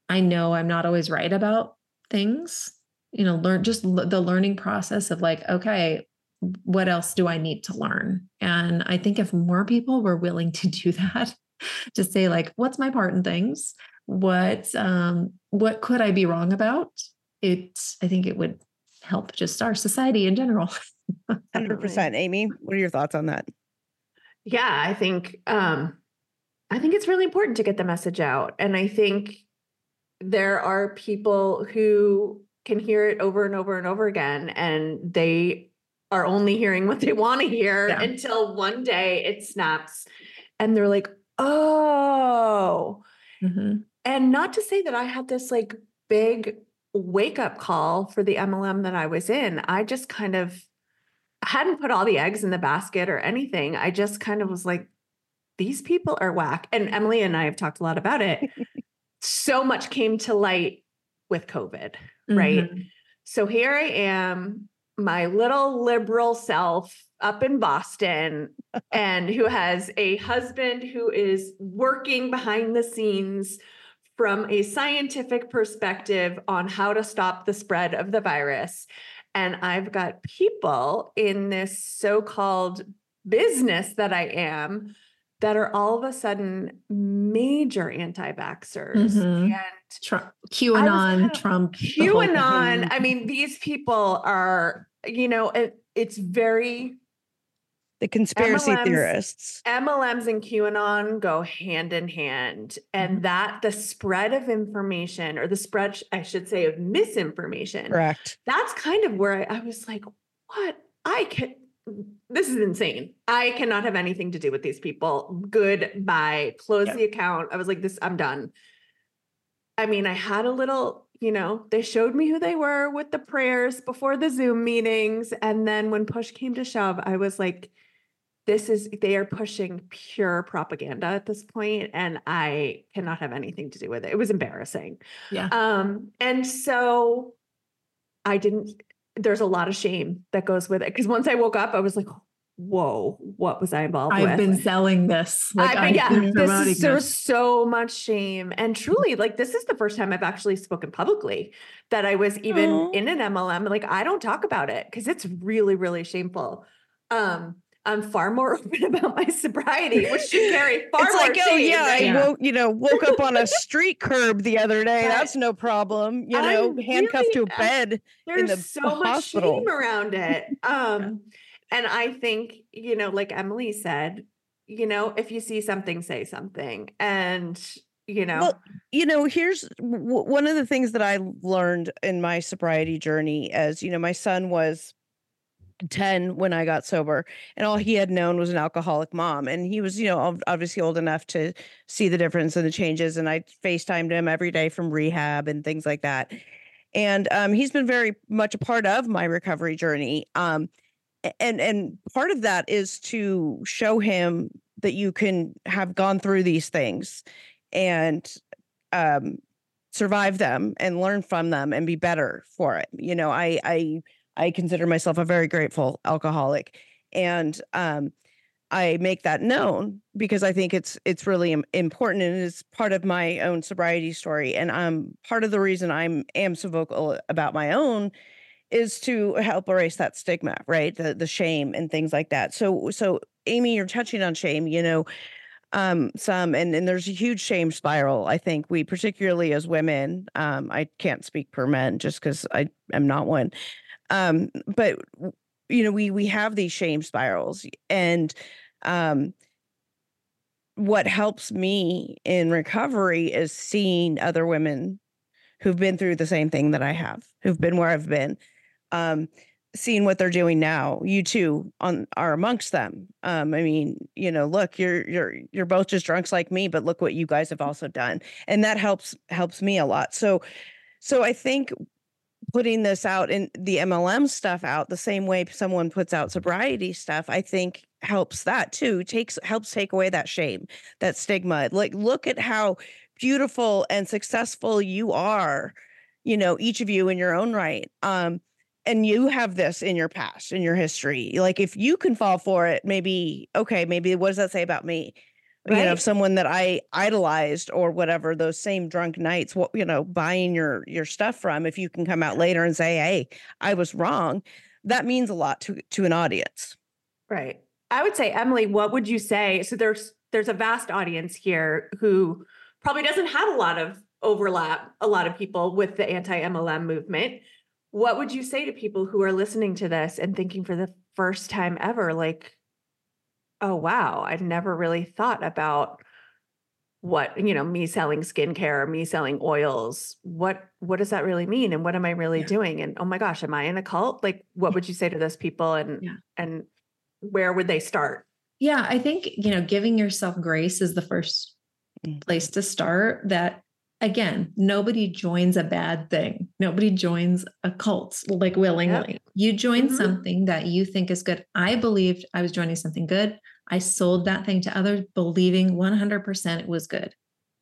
i know i'm not always right about things you know learn just l- the learning process of like okay what else do i need to learn? And i think if more people were willing to do that to say like what's my part in things? What um what could i be wrong about it i think it would help just our society in general Hundred percent. Amy, what are your thoughts on that? Yeah, I think um I think it's really important to get the message out. And I think there are people who can hear it over and over and over again and they are only hearing what they want to hear Yeah. until one day it snaps and they're like, "Oh." Mhm. And not to say that I had this like big wake up call for the MLM that I was in. I just kind of hadn't put all the eggs in the basket or anything. I just kind of was like, these people are whack. And Emily and I have talked a lot about it. so much came to light with COVID, right? Mhm. So here I am, my little liberal self up in Boston, and who has a husband who is working behind the scenes from a scientific perspective on how to stop the spread of the virus. And I've got people in this so called business that I am that are all of a sudden major anti vaxxers. Mhm. And Trump, QAnon, kinda- Trump, QAnon. I mean, these people are, you know, it, it's very The conspiracy MLMs theorists. MLMs and QAnon go hand in hand, and Mhm. that the spread of information, or the spread, I should say, of misinformation, Correct. that's kind of where I, I was like, what? I can, this is insane. I cannot have anything to do with these people. Goodbye. Close Yep. the account. I was like, this, I'm done. I mean, I had a little, you know, they showed me who they were with the prayers before the Zoom meetings. And then when push came to shove, I was like, this is, they are pushing pure propaganda at this point, And I cannot have anything to do with it. It was embarrassing. Yeah. Um, and so I didn't, there's a lot of shame that goes with it. Cause once I woke up, I was like, whoa, what was I involved I've with? been selling this. Like I, I've yeah, been this is, there's so much shame. And truly, like, this is the first time I've actually spoken publicly that I was even Aw. in an MLM. Like, I don't talk about it because it's really, really shameful. Um, I'm far more open about my sobriety, which should carry far it's more like, oh yeah, right? I Yeah. woke, you know, woke up on a street curb the other day. That's no problem. You know, I'm handcuffed really- to a bed. in there's the so much hospital. shame around it. Um, and I think, you know, like Emily said, you know, if you see something, say something. And, you know, Well, you know, here's w- one of the things that I learned in my sobriety journey as, you know, my son was 10 when I got sober and all he had known was an alcoholic mom and he was, you know, obviously old enough to see the difference and the changes and I FaceTimed him every day from rehab and things like that. And um, he's been very much a part of my recovery journey. Um, and and part of that is to show him that you can have gone through these things and um survive them and learn from them and be better for it you know i i i consider myself a very grateful alcoholic and um i make that known because i think it's it's really important and it's part of my own sobriety story and um part of the reason i'm am so vocal about my own is to help erase that stigma right? The the shame and things like that. So so amy you're touching on shame you know um some and and there's a huge shame spiral i think. We particularly as women um i can't speak per men just because i am not one um but you know we we have these shame spirals and um what helps me in recovery is seeing other women who've been through the same thing that I have, who've been where I've been. Um, seeing what they're doing now you too on are amongst them um i mean you know look you're you're you're both just drunks like me but look what you guys have also done and that helps helps me a lot so so i think putting this out in the mlm stuff out the same way someone puts out sobriety stuff i think helps that too takes helps take away that shame that stigma. Like look at how beautiful and successful you are you know each of you in your own right um and you have this in your past in your history. Like if you can fall for it maybe okay maybe what does that say about me you know Right. someone that i idolized or whatever those same drunk nights what you know buying your your stuff from if you can come out later and say hey i was wrong that means a lot to to an audience Right. I would say, Emily, what would you say? So there's there's a vast audience here who probably doesn't have a lot of overlap, a lot of people with the anti-MLM movement. What would you say to people who are listening to this and thinking for the first time ever, like, oh wow, I've never really thought about what, you know, me selling skincare, me selling oils. What what does that really mean? And what am I really Yeah. doing? And oh my gosh, am I in a cult? Like, what would you say to those people? And Yeah. and where would they start? Yeah, I think, you know, giving yourself grace is the first Mm. place to start. That again, nobody joins a bad thing. Nobody joins a cult like willingly. You join Mhm. something that you think is good. I believed I was joining something good. I sold that thing to others, believing 100% it was good.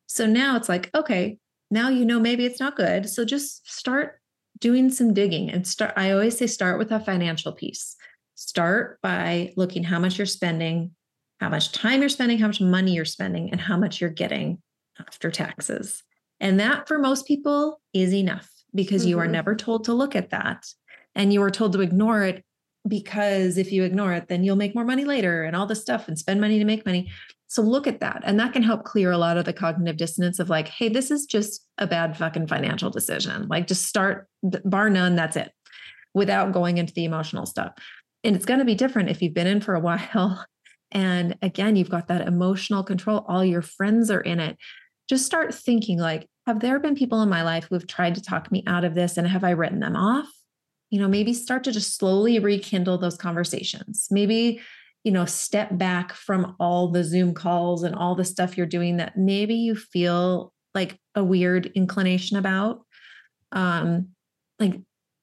So now it's like, okay, now you know maybe it's not good. So just start doing some digging and start. I always say start with a financial piece. Start by looking how much you're spending, how much time you're spending, how much money you're spending, and how much you're getting after taxes. And that for most people is enough because you are Mhm. never told to look at that. And you are told to ignore it because if you ignore it, then you'll make more money later and all this stuff and spend money to make money. So look at that. And that can help clear a lot of the cognitive dissonance of like, hey, this is just a bad fucking financial decision. Like just start, bar none, that's it, without going into the emotional stuff. And it's going to be different if you've been in for a while. And again, you've got that emotional control. All your friends are in it. Just start thinking like, have there been people in my life who have tried to talk me out of this? And have I written them off? You know, maybe start to just slowly rekindle those conversations. Maybe, you know, step back from all the Zoom calls and all the stuff you're doing that maybe you feel like a weird inclination about. Um, like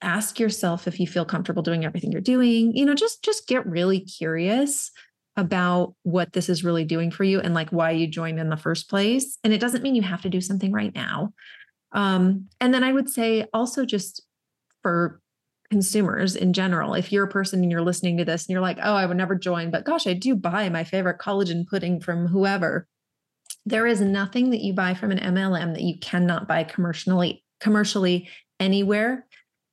ask yourself if you feel comfortable doing everything you're doing. You know, just just get really curious about what this is really doing for you and like why you joined in the first place. And it doesn't mean you have to do something right now. Um, and then I would say also just for consumers in general, if you're a person and you're listening to this and you're like, oh, I would never join, but gosh, I do buy my favorite collagen pudding from whoever. There is nothing that you buy from an MLM that you cannot buy commercially commercially anywhere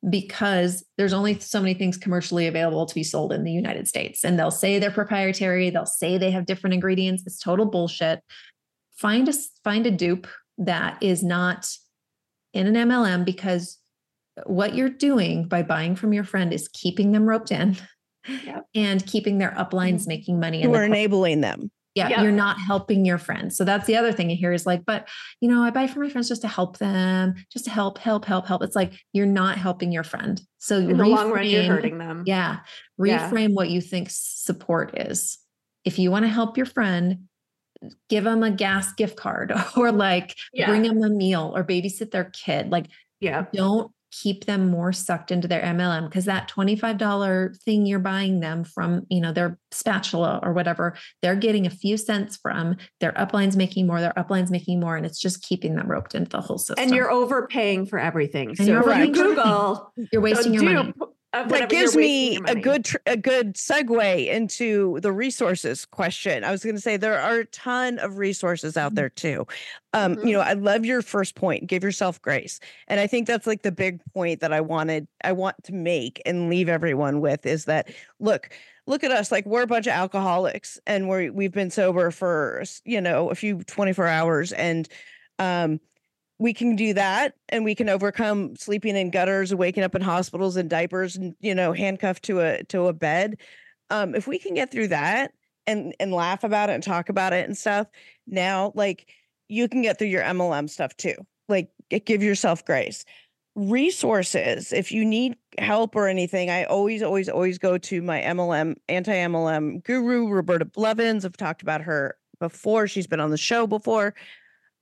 because there's only so many things commercially available to be sold in the United States. And they'll say they're proprietary, they'll say they have different ingredients. It's total bullshit. Find a find a dupe that is not in an MLM because what you're doing by buying from your friend is keeping them roped in Yep. and keeping their uplines Mhm. making money. who And are the enabling them yeah, Yep. you're not helping your friends. So that's the other thing you hear is like, but you know, I buy for my friends just to help them, just to help, help, help, help. It's like you're not helping your friend. So In the long run, you're hurting them. Yeah. Yeah. Reframe what you think support is. If you want to help your friend, give them a gas gift card or like Yeah. bring them a meal or babysit their kid. Like Yeah. don't keep them more sucked into their MLM because that $25 thing you're buying them from, you know, their spatula or whatever, they're getting a few cents from their uplines making more, their uplines making more, and it's just keeping them roped into the whole system. And you're overpaying for everything. So you're if you overpaying for everything. Google you're wasting the your money. That gives me a good tr- a good segue into the resources question. I was going to say there are a ton of resources out Mhm. there too. Um, you know, Mm-hmm. I love your first point. Give yourself grace, and I think that's like the big point that I wanted I want to make and leave everyone with is that look. Look at us like we're a bunch of alcoholics and we we've been sober for you know a few 24 hours and um we can do that and we can overcome sleeping in gutters waking up in hospitals and diapers and you know handcuffed to a to a bed um if we can get through that and and laugh about it and talk about it and stuff. Now, like you can get through your MLM stuff too. Like give yourself grace. Resources, if you need help or anything, I always, always, always go to my MLM, anti MLM guru, Roberta Blevins. I've talked about her before. She's been on the show before.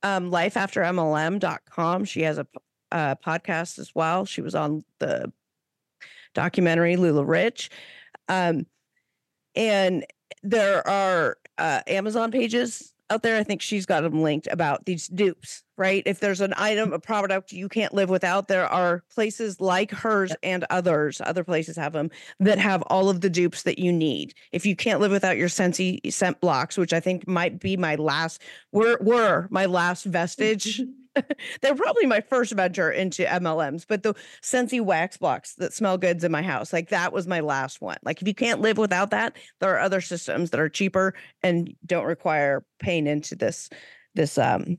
Um, lifeaftermlm.com. She has a, podcast as well. She was on the documentary LuLaRich. Um, and there are uh, Amazon pages out there. I think she's got them linked about these dupes, right? If there's an item, a product you can't live without, there are places like hers and others, other places have them that have all of the dupes that you need. If you can't live without your Scentsy scent blocks, which I think might be my last, were were my last vestige They're probably my first venture into MLMs, but the Scentsy wax blocks that smell goods in my house, like that was my last one. Like if you can't live without that, there are other systems that are cheaper and don't require paying into this this um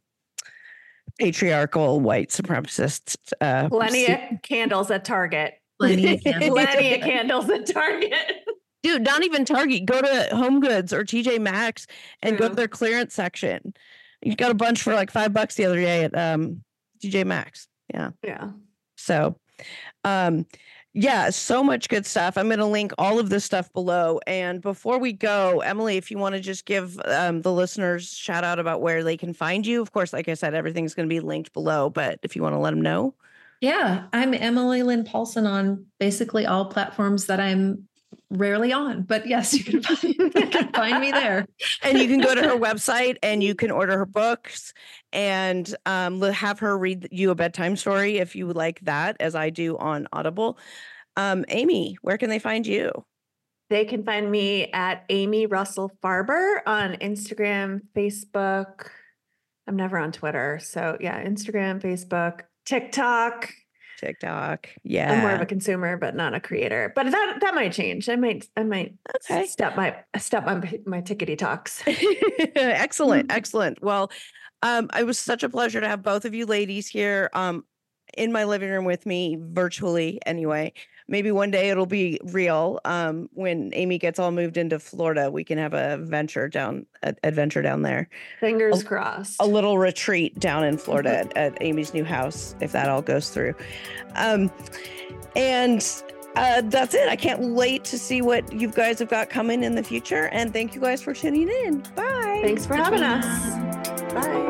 patriarchal white supremacists. uh Plenty of candles at Target. Plenty of candles. Plenty of candles at Target. dude not even target go to home goods or tj maxx and go to their clearance section you got a bunch for like five bucks the other day at um tj maxx yeah Yeah. so um yeah so much good stuff. I'm going to link all of this stuff below. And before we go emily if you want to just give um, the listeners shout out about where they can find you of course like i said everything's going to be linked below but if you want to let them know. Yeah, I'm Emily Lynn Paulson on basically all platforms that I'm rarely on. But yes, you can find, you can find me there. and you can go to her website and you can order her books and um, have her read you a bedtime story if you like that, as I do on Audible. Um, Amy, where can they find you? They can find me at Amy Russell Farber on Instagram, Facebook. I'm never on Twitter. So yeah, Instagram, Facebook, TikTok. TikTok. Yeah. I'm more of a consumer, but not a creator. But that that might change. I might I might Okay. step my step my my tickety talks. excellent. Excellent. Well, um, it was such a pleasure to have both of you ladies here um, in my living room with me virtually anyway. Maybe one day it'll be real. Um, when Amy gets all moved into Florida, we can have a venture down, a, adventure down there. Fingers A- crossed. a little retreat down in Florida at, at Amy's new house, if that all goes through. Um, and uh, that's it. I can't wait to see what you guys have got coming in the future. And thank you guys for tuning in. Bye. Thanks for having us. Bye.